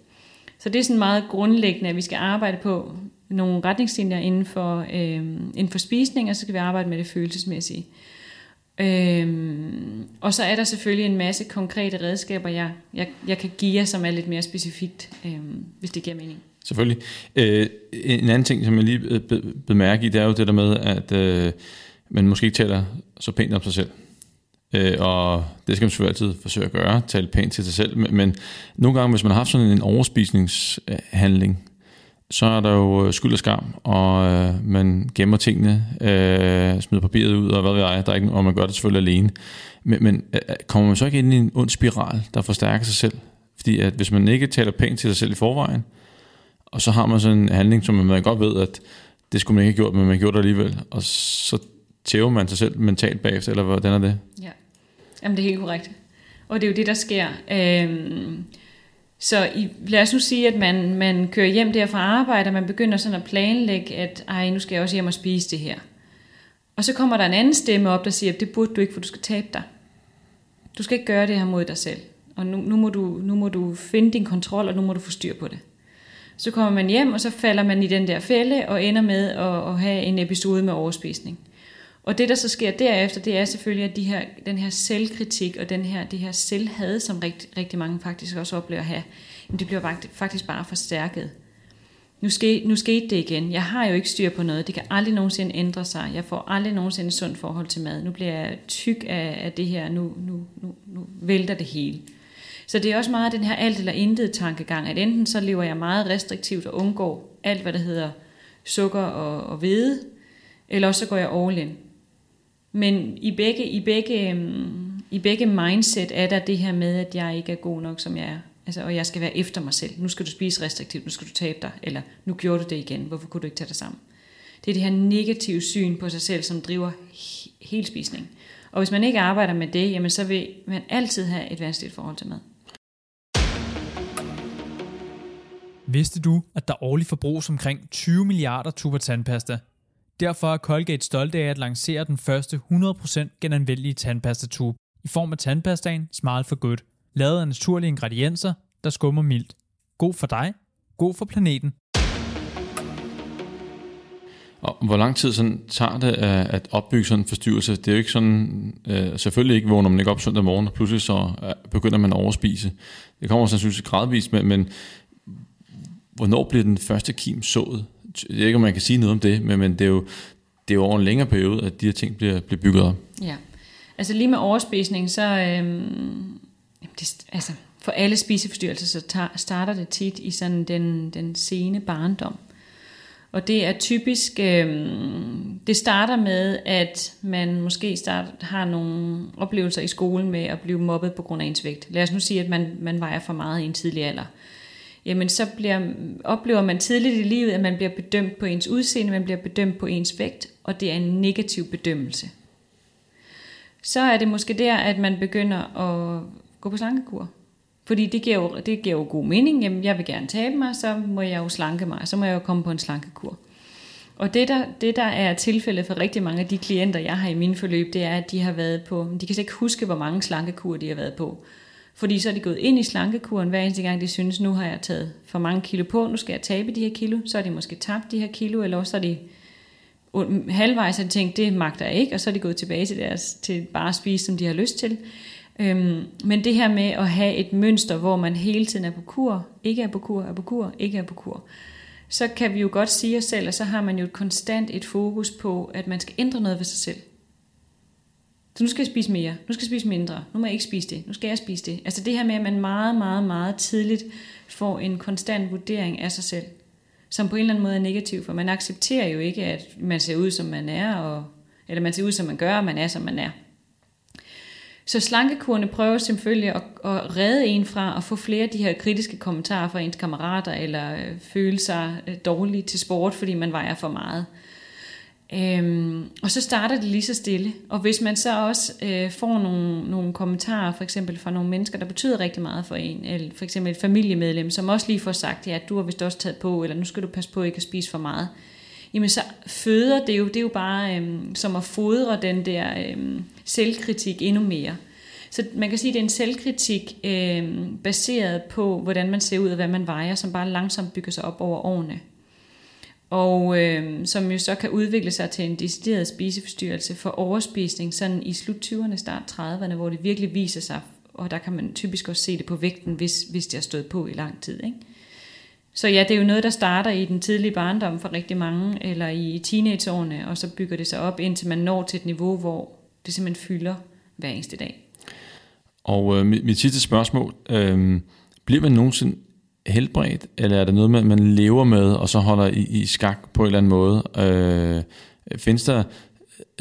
Så det er sådan meget grundlæggende, at vi skal arbejde på nogle retningslinjer inden for, øh, inden for spisning, og så skal vi arbejde med det følelsesmæssige. Øhm, og så er der selvfølgelig en masse konkrete redskaber, jeg, jeg, jeg kan give jer, som er lidt mere specifikt, øhm, hvis det giver mening. Selvfølgelig. Øh, en anden ting, som jeg lige øh, bemærker i, det er jo det der med, at øh, man måske ikke taler så pænt om sig selv. Øh, og det skal man selvfølgelig altid forsøge at gøre, tale pænt til sig selv. Men, men nogle gange, hvis man har haft sådan en overspisningshandling, så er der jo øh, skyld og skam, og øh, man gemmer tingene, øh, smider papiret ud, og hvad ved jeg, der er ikke, og man gør det selvfølgelig alene. Men, men øh, øh kommer man så ikke ind i en ond spiral, der forstærker sig selv? Fordi at hvis man ikke taler pænt til sig selv i forvejen, og så har man sådan en handling, som man godt ved, at det skulle man ikke have gjort, men man gjorde det alligevel, og så tæver man sig selv mentalt bagefter, eller hvordan er det? Ja, Jamen, det er helt korrekt. Og det er jo det, der sker. Øhm, så i, lad os nu sige, at man, man kører hjem der fra arbejde, og man begynder sådan at planlægge, at ej, nu skal jeg også hjem og spise det her. Og så kommer der en anden stemme op, der siger, at det burde du ikke, for du skal tabe dig. Du skal ikke gøre det her mod dig selv. Og nu, nu, må du, nu må du finde din kontrol, og nu må du få styr på det. Så kommer man hjem, og så falder man i den der fælde, og ender med at, at have en episode med overspisning. Og det, der så sker derefter, det er selvfølgelig, at de her, den her selvkritik og den her, det her selvhad, som rigt, rigtig mange faktisk også oplever at have, det bliver faktisk bare forstærket. Nu, ske, nu skete det igen. Jeg har jo ikke styr på noget. Det kan aldrig nogensinde ændre sig. Jeg får aldrig nogensinde et sundt forhold til mad. Nu bliver jeg tyk af, af det her. Nu, nu, nu, nu vælter det hele. Så det er også meget den her alt eller intet tankegang, at enten så lever jeg meget restriktivt og undgår alt, hvad der hedder sukker og, og hvede, eller også så går jeg all in. Men i begge, i begge, øhm, i begge mindset er der det her med, at jeg ikke er god nok, som jeg er. Altså, og jeg skal være efter mig selv. Nu skal du spise restriktivt, nu skal du tabe dig, eller nu gjorde du det igen, hvorfor kunne du ikke tage dig sammen? Det er det her negative syn på sig selv, som driver hele spisning. Og hvis man ikke arbejder med det, jamen så vil man altid have et vanskeligt forhold til mad. Vidste du, at der årligt forbruges omkring 20 milliarder tuber tandpasta? Derfor er Colgate stolte af at lancere den første 100% genanvendelige tandpastatube i form af tandpastaen Smile for Good, lavet af naturlige ingredienser, der skummer mildt. God for dig, god for planeten. Og hvor lang tid sådan tager det øh, at opbygge sådan en forstyrrelse? Det er jo ikke sådan, øh, selvfølgelig ikke vågner man ikke op søndag morgen, og pludselig så øh, begynder man at overspise. Det kommer sandsynligvis gradvist, men, men hvornår bliver den første kim sået? jeg ved ikke, om man kan sige noget om det, men, men det, er jo, det er jo over en længere periode, at de her ting bliver, bliver bygget op. Ja, altså lige med overspisning, så øhm, det, altså, for alle spiseforstyrrelser, så tar, starter det tit i sådan den, den sene barndom. Og det er typisk, øhm, det starter med, at man måske start, har nogle oplevelser i skolen med at blive mobbet på grund af ens vægt. Lad os nu sige, at man, man vejer for meget i en tidlig alder jamen så bliver, oplever man tidligt i livet, at man bliver bedømt på ens udseende, man bliver bedømt på ens vægt, og det er en negativ bedømmelse. Så er det måske der, at man begynder at gå på slankekur. Fordi det giver, jo, det giver jo god mening. Jamen, jeg vil gerne tabe mig, så må jeg jo slanke mig. Så må jeg jo komme på en slankekur. Og det der, det, der er tilfældet for rigtig mange af de klienter, jeg har i min forløb, det er, at de har været på, de kan slet ikke huske, hvor mange slankekur de har været på. Fordi så er de gået ind i slankekuren hver eneste gang, de synes, nu har jeg taget for mange kilo på, nu skal jeg tabe de her kilo. Så er de måske tabt de her kilo, eller også er de halvvejs har de tænkt, det magter jeg ikke, og så er de gået tilbage til, deres, til bare at spise, som de har lyst til. Øhm, men det her med at have et mønster, hvor man hele tiden er på kur, ikke er på kur, er på kur, ikke er på kur, så kan vi jo godt sige os selv, at så har man jo et konstant et fokus på, at man skal ændre noget ved sig selv. Så nu skal jeg spise mere, nu skal jeg spise mindre, nu må jeg ikke spise det, nu skal jeg spise det. Altså det her med, at man meget, meget, meget tidligt får en konstant vurdering af sig selv, som på en eller anden måde er negativ, for man accepterer jo ikke, at man ser ud, som man er, og, eller man ser ud, som man gør, og man er, som man er. Så slankekurene prøver selvfølgelig at, at redde en fra at få flere af de her kritiske kommentarer fra ens kammerater, eller øh, føle sig øh, dårlig til sport, fordi man vejer for meget. Øhm, og så starter det lige så stille. Og hvis man så også øh, får nogle, nogle kommentarer, for eksempel fra nogle mennesker, der betyder rigtig meget for en, eller for eksempel et familiemedlem, som også lige får sagt, ja, du har vist også taget på, eller nu skal du passe på ikke at spise for meget, jamen så føder det jo, det er jo bare øh, som at fodre den der øh, selvkritik endnu mere. Så man kan sige, at det er en selvkritik øh, baseret på, hvordan man ser ud og hvad man vejer, som bare langsomt bygger sig op over årene og øh, som jo så kan udvikle sig til en decideret spiseforstyrrelse for overspisning, sådan i slut 20'erne, start 30'erne, hvor det virkelig viser sig, og der kan man typisk også se det på vægten, hvis, hvis det har stået på i lang tid. Ikke? Så ja, det er jo noget, der starter i den tidlige barndom for rigtig mange, eller i teenageårene, og så bygger det sig op, indtil man når til et niveau, hvor det simpelthen fylder hver eneste dag. Og øh, mit, mit sidste spørgsmål, øh, bliver man nogensinde helbredt, eller er det noget, man, man lever med, og så holder i, i skak på en eller anden måde? Øh, findes der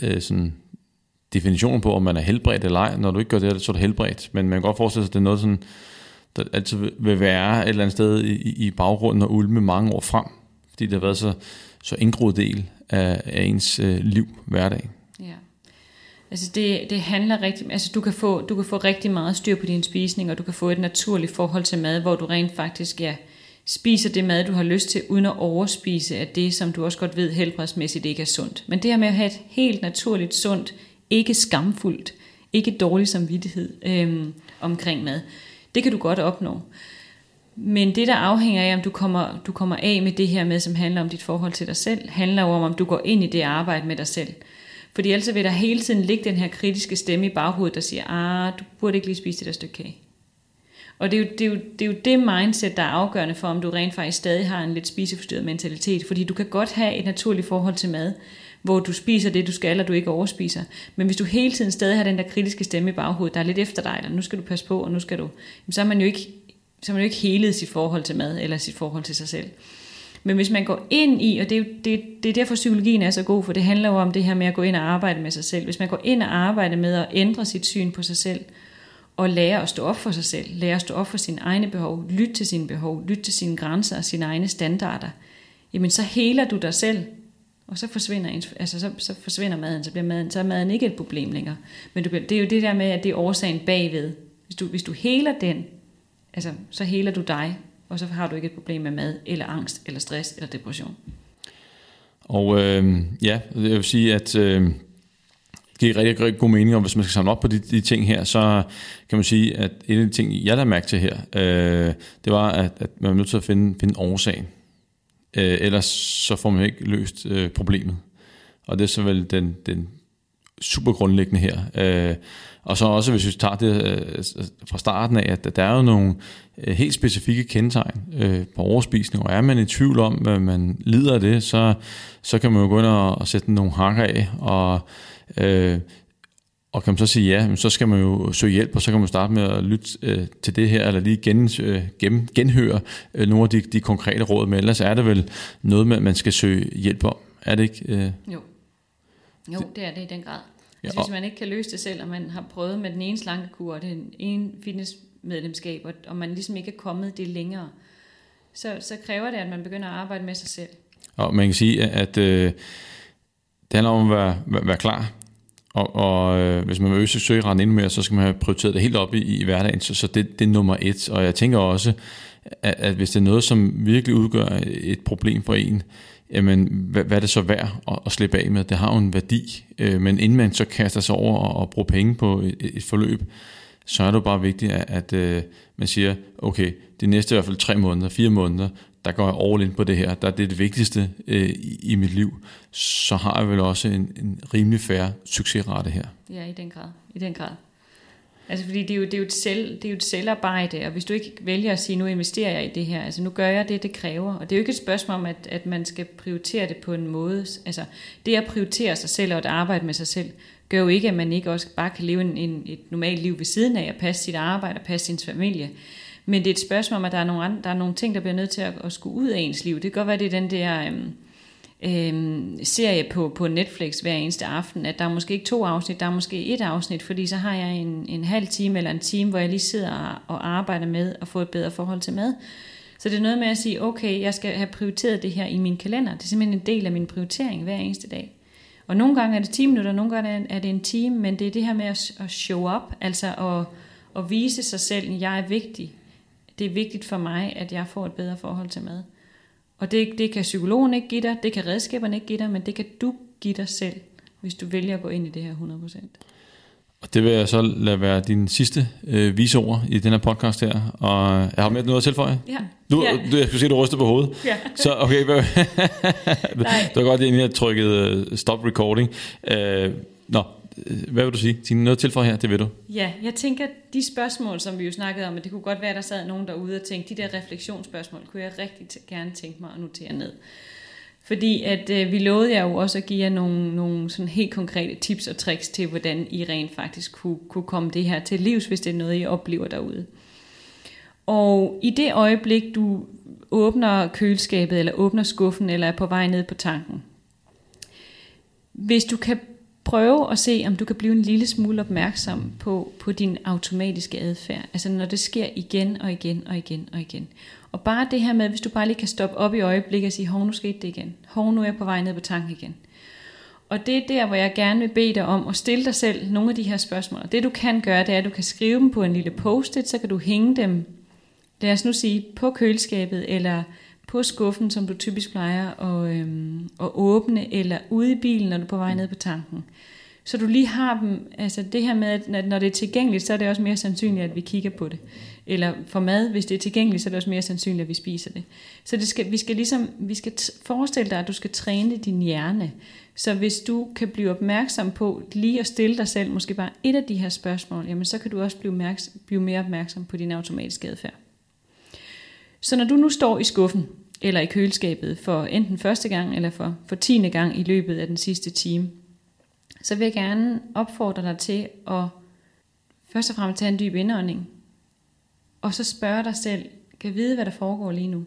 øh, sådan definition på, om man er helbredt eller ej? Når du ikke gør det, så er du helbredt. Men man kan godt forestille sig, at det er noget, sådan, der altid vil være et eller andet sted i, i baggrunden og ulme mange år frem, fordi det har været så, så indgroet del af, af ens øh, liv, hverdag. Altså det, det handler rigtig, altså du kan, få, du kan få rigtig meget styr på din spisning, og du kan få et naturligt forhold til mad, hvor du rent faktisk ja, spiser det mad, du har lyst til, uden at overspise af det, som du også godt ved helbredsmæssigt ikke er sundt. Men det her med at have et helt naturligt, sundt, ikke skamfuldt, ikke dårlig samvittighed øhm, omkring mad, det kan du godt opnå. Men det, der afhænger af, om du kommer, du kommer af med det her med, som handler om dit forhold til dig selv, handler jo om, om du går ind i det arbejde med dig selv. Fordi ellers vil der hele tiden ligge den her kritiske stemme i baghovedet, der siger, ah, du burde ikke lige spise det der stykke kage. Og det er, jo, det, er jo, det er jo det mindset, der er afgørende for, om du rent faktisk stadig har en lidt spiseforstyrret mentalitet. Fordi du kan godt have et naturligt forhold til mad, hvor du spiser det, du skal, og du ikke overspiser. Men hvis du hele tiden stadig har den der kritiske stemme i baghovedet, der er lidt efter dig, eller nu skal du passe på, og nu skal du, så har man jo ikke, så man jo ikke helet sit forhold til mad, eller sit forhold til sig selv. Men hvis man går ind i, og det er, det, det er derfor psykologien er så god, for det handler jo om det her med at gå ind og arbejde med sig selv. Hvis man går ind og arbejder med at ændre sit syn på sig selv, og lære at stå op for sig selv, lære at stå op for sine egne behov, lytte til sine behov, lytte til sine grænser og sine egne standarder, jamen så heler du dig selv, og så forsvinder, altså så, så forsvinder maden, så bliver maden, så er maden ikke et problem længere. Men du, det er jo det der med, at det er årsagen bagved. Hvis du, hvis du heler den, altså, så heler du dig, og så har du ikke et problem med mad, eller angst, eller stress, eller depression. Og øh, ja, jeg vil sige, at øh, det giver rigtig, rigtig god mening, og hvis man skal samle op på de, de ting her, så kan man sige, at en af de ting, jeg der mærke til her, øh, det var, at, at man er nødt til at finde, finde årsagen. Øh, ellers så får man ikke løst øh, problemet. Og det er så vel den, den super grundlæggende her. Øh, og så også, hvis vi tager det øh, fra starten af, at der er jo nogle øh, helt specifikke kendetegn øh, på overspisning, og er man i tvivl om, at man lider af det, så, så kan man jo gå ind og, og sætte nogle hakker af, og, øh, og kan man så sige ja, så skal man jo søge hjælp, og så kan man starte med at lytte øh, til det her, eller lige gen, øh, gen, genhøre øh, nogle af de, de konkrete råd, men ellers er det vel noget, man skal søge hjælp om. Er det ikke? Øh? Jo. Jo, det er det i den grad. Altså, hvis man ikke kan løse det selv, og man har prøvet med den ene slankekur og den ene fitnessmedlemskab, og, og man ligesom ikke er kommet det længere, så, så kræver det, at man begynder at arbejde med sig selv. Og man kan sige, at øh, det handler om at være, være, være klar, og, og øh, hvis man vil øse søgeraten endnu mere, så skal man have prioriteret det helt op i, i hverdagen, så, så det, det er nummer et. Og jeg tænker også, at, at hvis det er noget, som virkelig udgør et problem for en, jamen, hvad, hvad er det så værd at, at slippe af med? Det har jo en værdi, øh, men inden man så kaster sig over og, og bruger penge på et, et forløb, så er det jo bare vigtigt, at, at øh, man siger, okay, de næste i hvert fald tre måneder, fire måneder, der går jeg all in på det her, der er det det vigtigste øh, i, i mit liv, så har jeg vel også en, en rimelig færre succesrate her. Ja, i den grad. I den grad. Altså fordi det er, jo, det, er jo et selv, det er jo et selvarbejde, og hvis du ikke vælger at sige, nu investerer jeg i det her, altså nu gør jeg det, det kræver. Og det er jo ikke et spørgsmål om, at, at man skal prioritere det på en måde. Altså det at prioritere sig selv og at arbejde med sig selv, gør jo ikke, at man ikke også bare kan leve en, en, et normalt liv ved siden af, og passe sit arbejde og passe sin familie. Men det er et spørgsmål om, at der er nogle, andre, der er nogle ting, der bliver nødt til at, at skulle ud af ens liv. Det kan godt være, det er den der... Øhm, øh, serie på, på Netflix hver eneste aften, at der er måske ikke to afsnit, der er måske et afsnit, fordi så har jeg en, en halv time eller en time, hvor jeg lige sidder og arbejder med at få et bedre forhold til mad. Så det er noget med at sige, okay, jeg skal have prioriteret det her i min kalender. Det er simpelthen en del af min prioritering hver eneste dag. Og nogle gange er det 10 minutter, nogle gange er det en time, men det er det her med at, at show up, altså at, at vise sig selv, at jeg er vigtig. Det er vigtigt for mig, at jeg får et bedre forhold til mad. Og det, det kan psykologen ikke give dig, det kan redskaberne ikke give dig, men det kan du give dig selv, hvis du vælger at gå ind i det her 100%. Og det vil jeg så lade være din sidste øh, vise ord i den her podcast her. Og jeg har med noget at tilføje. Ja. Du, ja. du, jeg skulle se, at du ryster på hovedet. Ja. Så okay, hvad, det var godt, at jeg har trykket uh, stop recording. Uh, nå, Øh, hvad vil du sige? Tine, noget til for her, det vil du. Ja, jeg tænker, de spørgsmål, som vi jo snakkede om, at det kunne godt være, at der sad nogen derude og tænkte, de der refleksionsspørgsmål, kunne jeg rigtig gerne tænke mig at notere ned. Fordi at øh, vi lovede jer jo også at give jer nogle, nogle sådan helt konkrete tips og tricks til, hvordan I rent faktisk kunne, kunne komme det her til livs, hvis det er noget, I oplever derude. Og i det øjeblik, du åbner køleskabet, eller åbner skuffen, eller er på vej ned på tanken, hvis du kan prøve at se, om du kan blive en lille smule opmærksom på, på din automatiske adfærd. Altså når det sker igen og igen og igen og igen. Og bare det her med, hvis du bare lige kan stoppe op i øjeblikket og sige, hov, nu skete det igen. Hov, nu er jeg på vej ned på tanken igen. Og det er der, hvor jeg gerne vil bede dig om at stille dig selv nogle af de her spørgsmål. Og det du kan gøre, det er, at du kan skrive dem på en lille post-it, så kan du hænge dem, lad os nu sige, på køleskabet, eller på skuffen, som du typisk plejer at, øhm, at åbne, eller ude i bilen, når du er på vej ned på tanken. Så du lige har dem, altså det her med, at når det er tilgængeligt, så er det også mere sandsynligt, at vi kigger på det. Eller for mad, hvis det er tilgængeligt, så er det også mere sandsynligt, at vi spiser det. Så det skal, vi skal ligesom, vi skal forestille dig, at du skal træne din hjerne. Så hvis du kan blive opmærksom på lige at stille dig selv måske bare et af de her spørgsmål, jamen så kan du også blive, opmærksom, blive mere opmærksom på din automatiske adfærd. Så når du nu står i skuffen, eller i køleskabet for enten første gang, eller for, for tiende gang i løbet af den sidste time, så vil jeg gerne opfordre dig til at først og fremmest tage en dyb indånding, og så spørge dig selv, kan vide, hvad der foregår lige nu?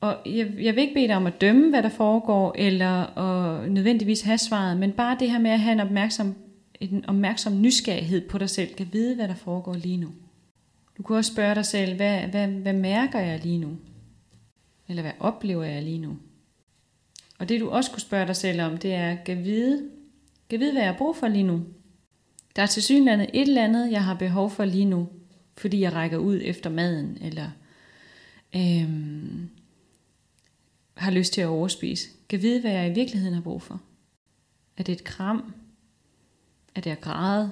Og jeg, jeg vil ikke bede dig om at dømme, hvad der foregår, eller at nødvendigvis have svaret, men bare det her med at have en opmærksom, en opmærksom nysgerrighed på dig selv, kan vide, hvad der foregår lige nu. Du kan også spørge dig selv, hvad, hvad, hvad mærker jeg lige nu? Eller hvad oplever jeg lige nu? Og det du også kunne spørge dig selv om, det er, kan vide, kan vide, hvad jeg har brug for lige nu? Der er til synlandet et eller andet, jeg har behov for lige nu, fordi jeg rækker ud efter maden, eller øhm, har lyst til at overspise. Kan vide, hvad jeg i virkeligheden har brug for. Er det et kram? Er det at græde?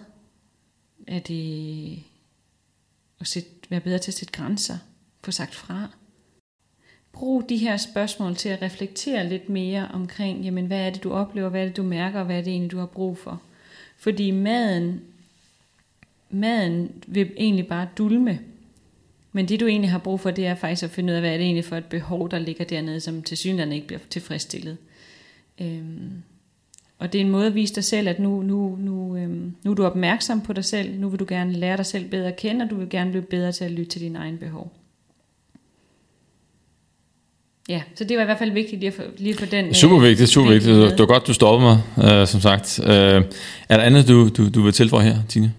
Er det at sætte, være bedre til at sætte grænser? Få sagt fra? Brug de her spørgsmål til at reflektere lidt mere omkring, jamen hvad er det du oplever, hvad er det du mærker, og hvad er det egentlig du har brug for. Fordi maden, maden vil egentlig bare dulme. Men det du egentlig har brug for, det er faktisk at finde ud af, hvad er det egentlig for et behov, der ligger dernede, som til synligheden ikke bliver tilfredsstillet. Øhm, og det er en måde at vise dig selv, at nu, nu, nu, øhm, nu er du opmærksom på dig selv, nu vil du gerne lære dig selv bedre at kende, og du vil gerne blive bedre til at lytte til dine egne behov. Ja, så det var i hvert fald vigtigt lige få, lige få den... Super øh, vigtigt, super vigtigt. Det var, det var godt, du stoppede mig, øh, som sagt. Øh, er der andet, du, du, du vil tilføje her, Tine?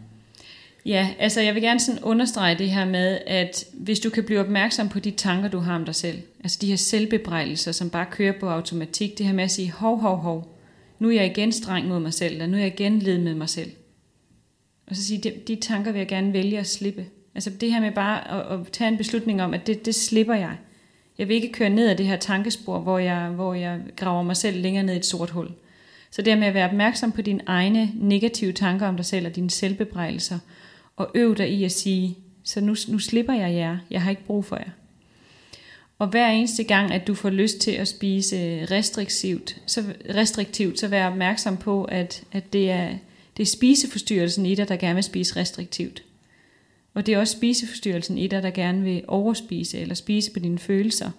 Ja, altså jeg vil gerne sådan understrege det her med, at hvis du kan blive opmærksom på de tanker, du har om dig selv, altså de her selvbebrejdelser, som bare kører på automatik, det her med at sige, hov, hov, hov, nu er jeg igen streng mod mig selv, eller nu er jeg igen led med mig selv. Og så sige, de, de tanker vil jeg gerne vælge at slippe. Altså det her med bare at, at tage en beslutning om, at det, det slipper jeg. Jeg vil ikke køre ned ad det her tankespor, hvor jeg, hvor jeg graver mig selv længere ned i et sort hul. Så det med at være opmærksom på dine egne negative tanker om dig selv og dine selvbebrejdelser, og øv dig i at sige, så nu, nu slipper jeg jer, jeg har ikke brug for jer. Og hver eneste gang, at du får lyst til at spise øh, restriktivt, så, restriktivt, så vær opmærksom på, at, at det, er, det er spiseforstyrrelsen i dig, der gerne vil spise restriktivt. Og det er også spiseforstyrrelsen i dig, der gerne vil overspise eller spise på dine følelser.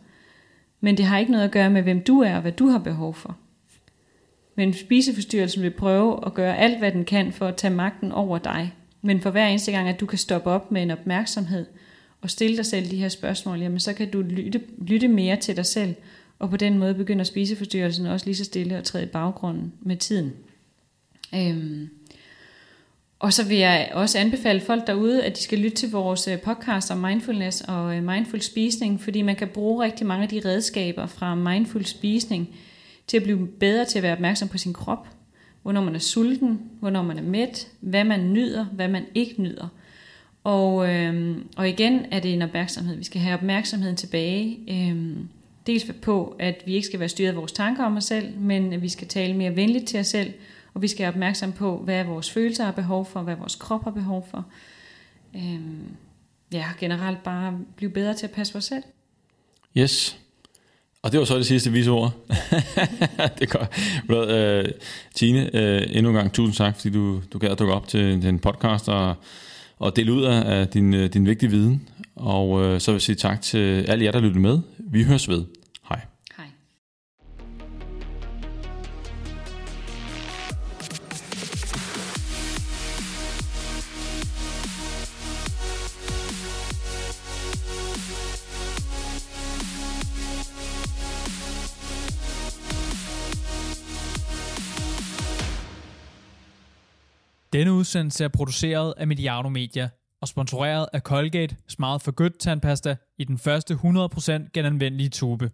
Men det har ikke noget at gøre med, hvem du er og hvad du har behov for. Men spiseforstyrrelsen vil prøve at gøre alt, hvad den kan for at tage magten over dig. Men for hver eneste gang, at du kan stoppe op med en opmærksomhed og stille dig selv de her spørgsmål, jamen så kan du lytte, lytte mere til dig selv Og på den måde begynder spiseforstyrrelsen også lige så stille at træde i baggrunden med tiden. Øhm. Og så vil jeg også anbefale folk derude, at de skal lytte til vores øh, podcast om mindfulness og øh, mindful spisning, fordi man kan bruge rigtig mange af de redskaber fra mindful spisning til at blive bedre til at være opmærksom på sin krop, hvornår man er sulten, hvornår man er mæt, hvad man nyder, hvad man ikke nyder. Og, øhm, og igen er det en opmærksomhed. Vi skal have opmærksomheden tilbage. Øhm, dels på, at vi ikke skal være styret af vores tanker om os selv, men at vi skal tale mere venligt til os selv, og vi skal være opmærksom på, hvad vores følelser har behov for, hvad vores krop har behov for. Øhm, ja, generelt bare blive bedre til at passe os selv. Yes. Og det var så det sidste vise ord. det er godt. Øh, Tine, øh, endnu en gang tusind tak, fordi du, du gad at dukke op til den podcast og, og dele ud af din, øh, din vigtige viden. Og øh, så vil jeg sige tak til alle jer, der lyttede med. Vi høres ved. Denne udsendelse er produceret af Mediano Media og sponsoreret af Colgate Smart for Good tandpasta i den første 100% genanvendelige tube.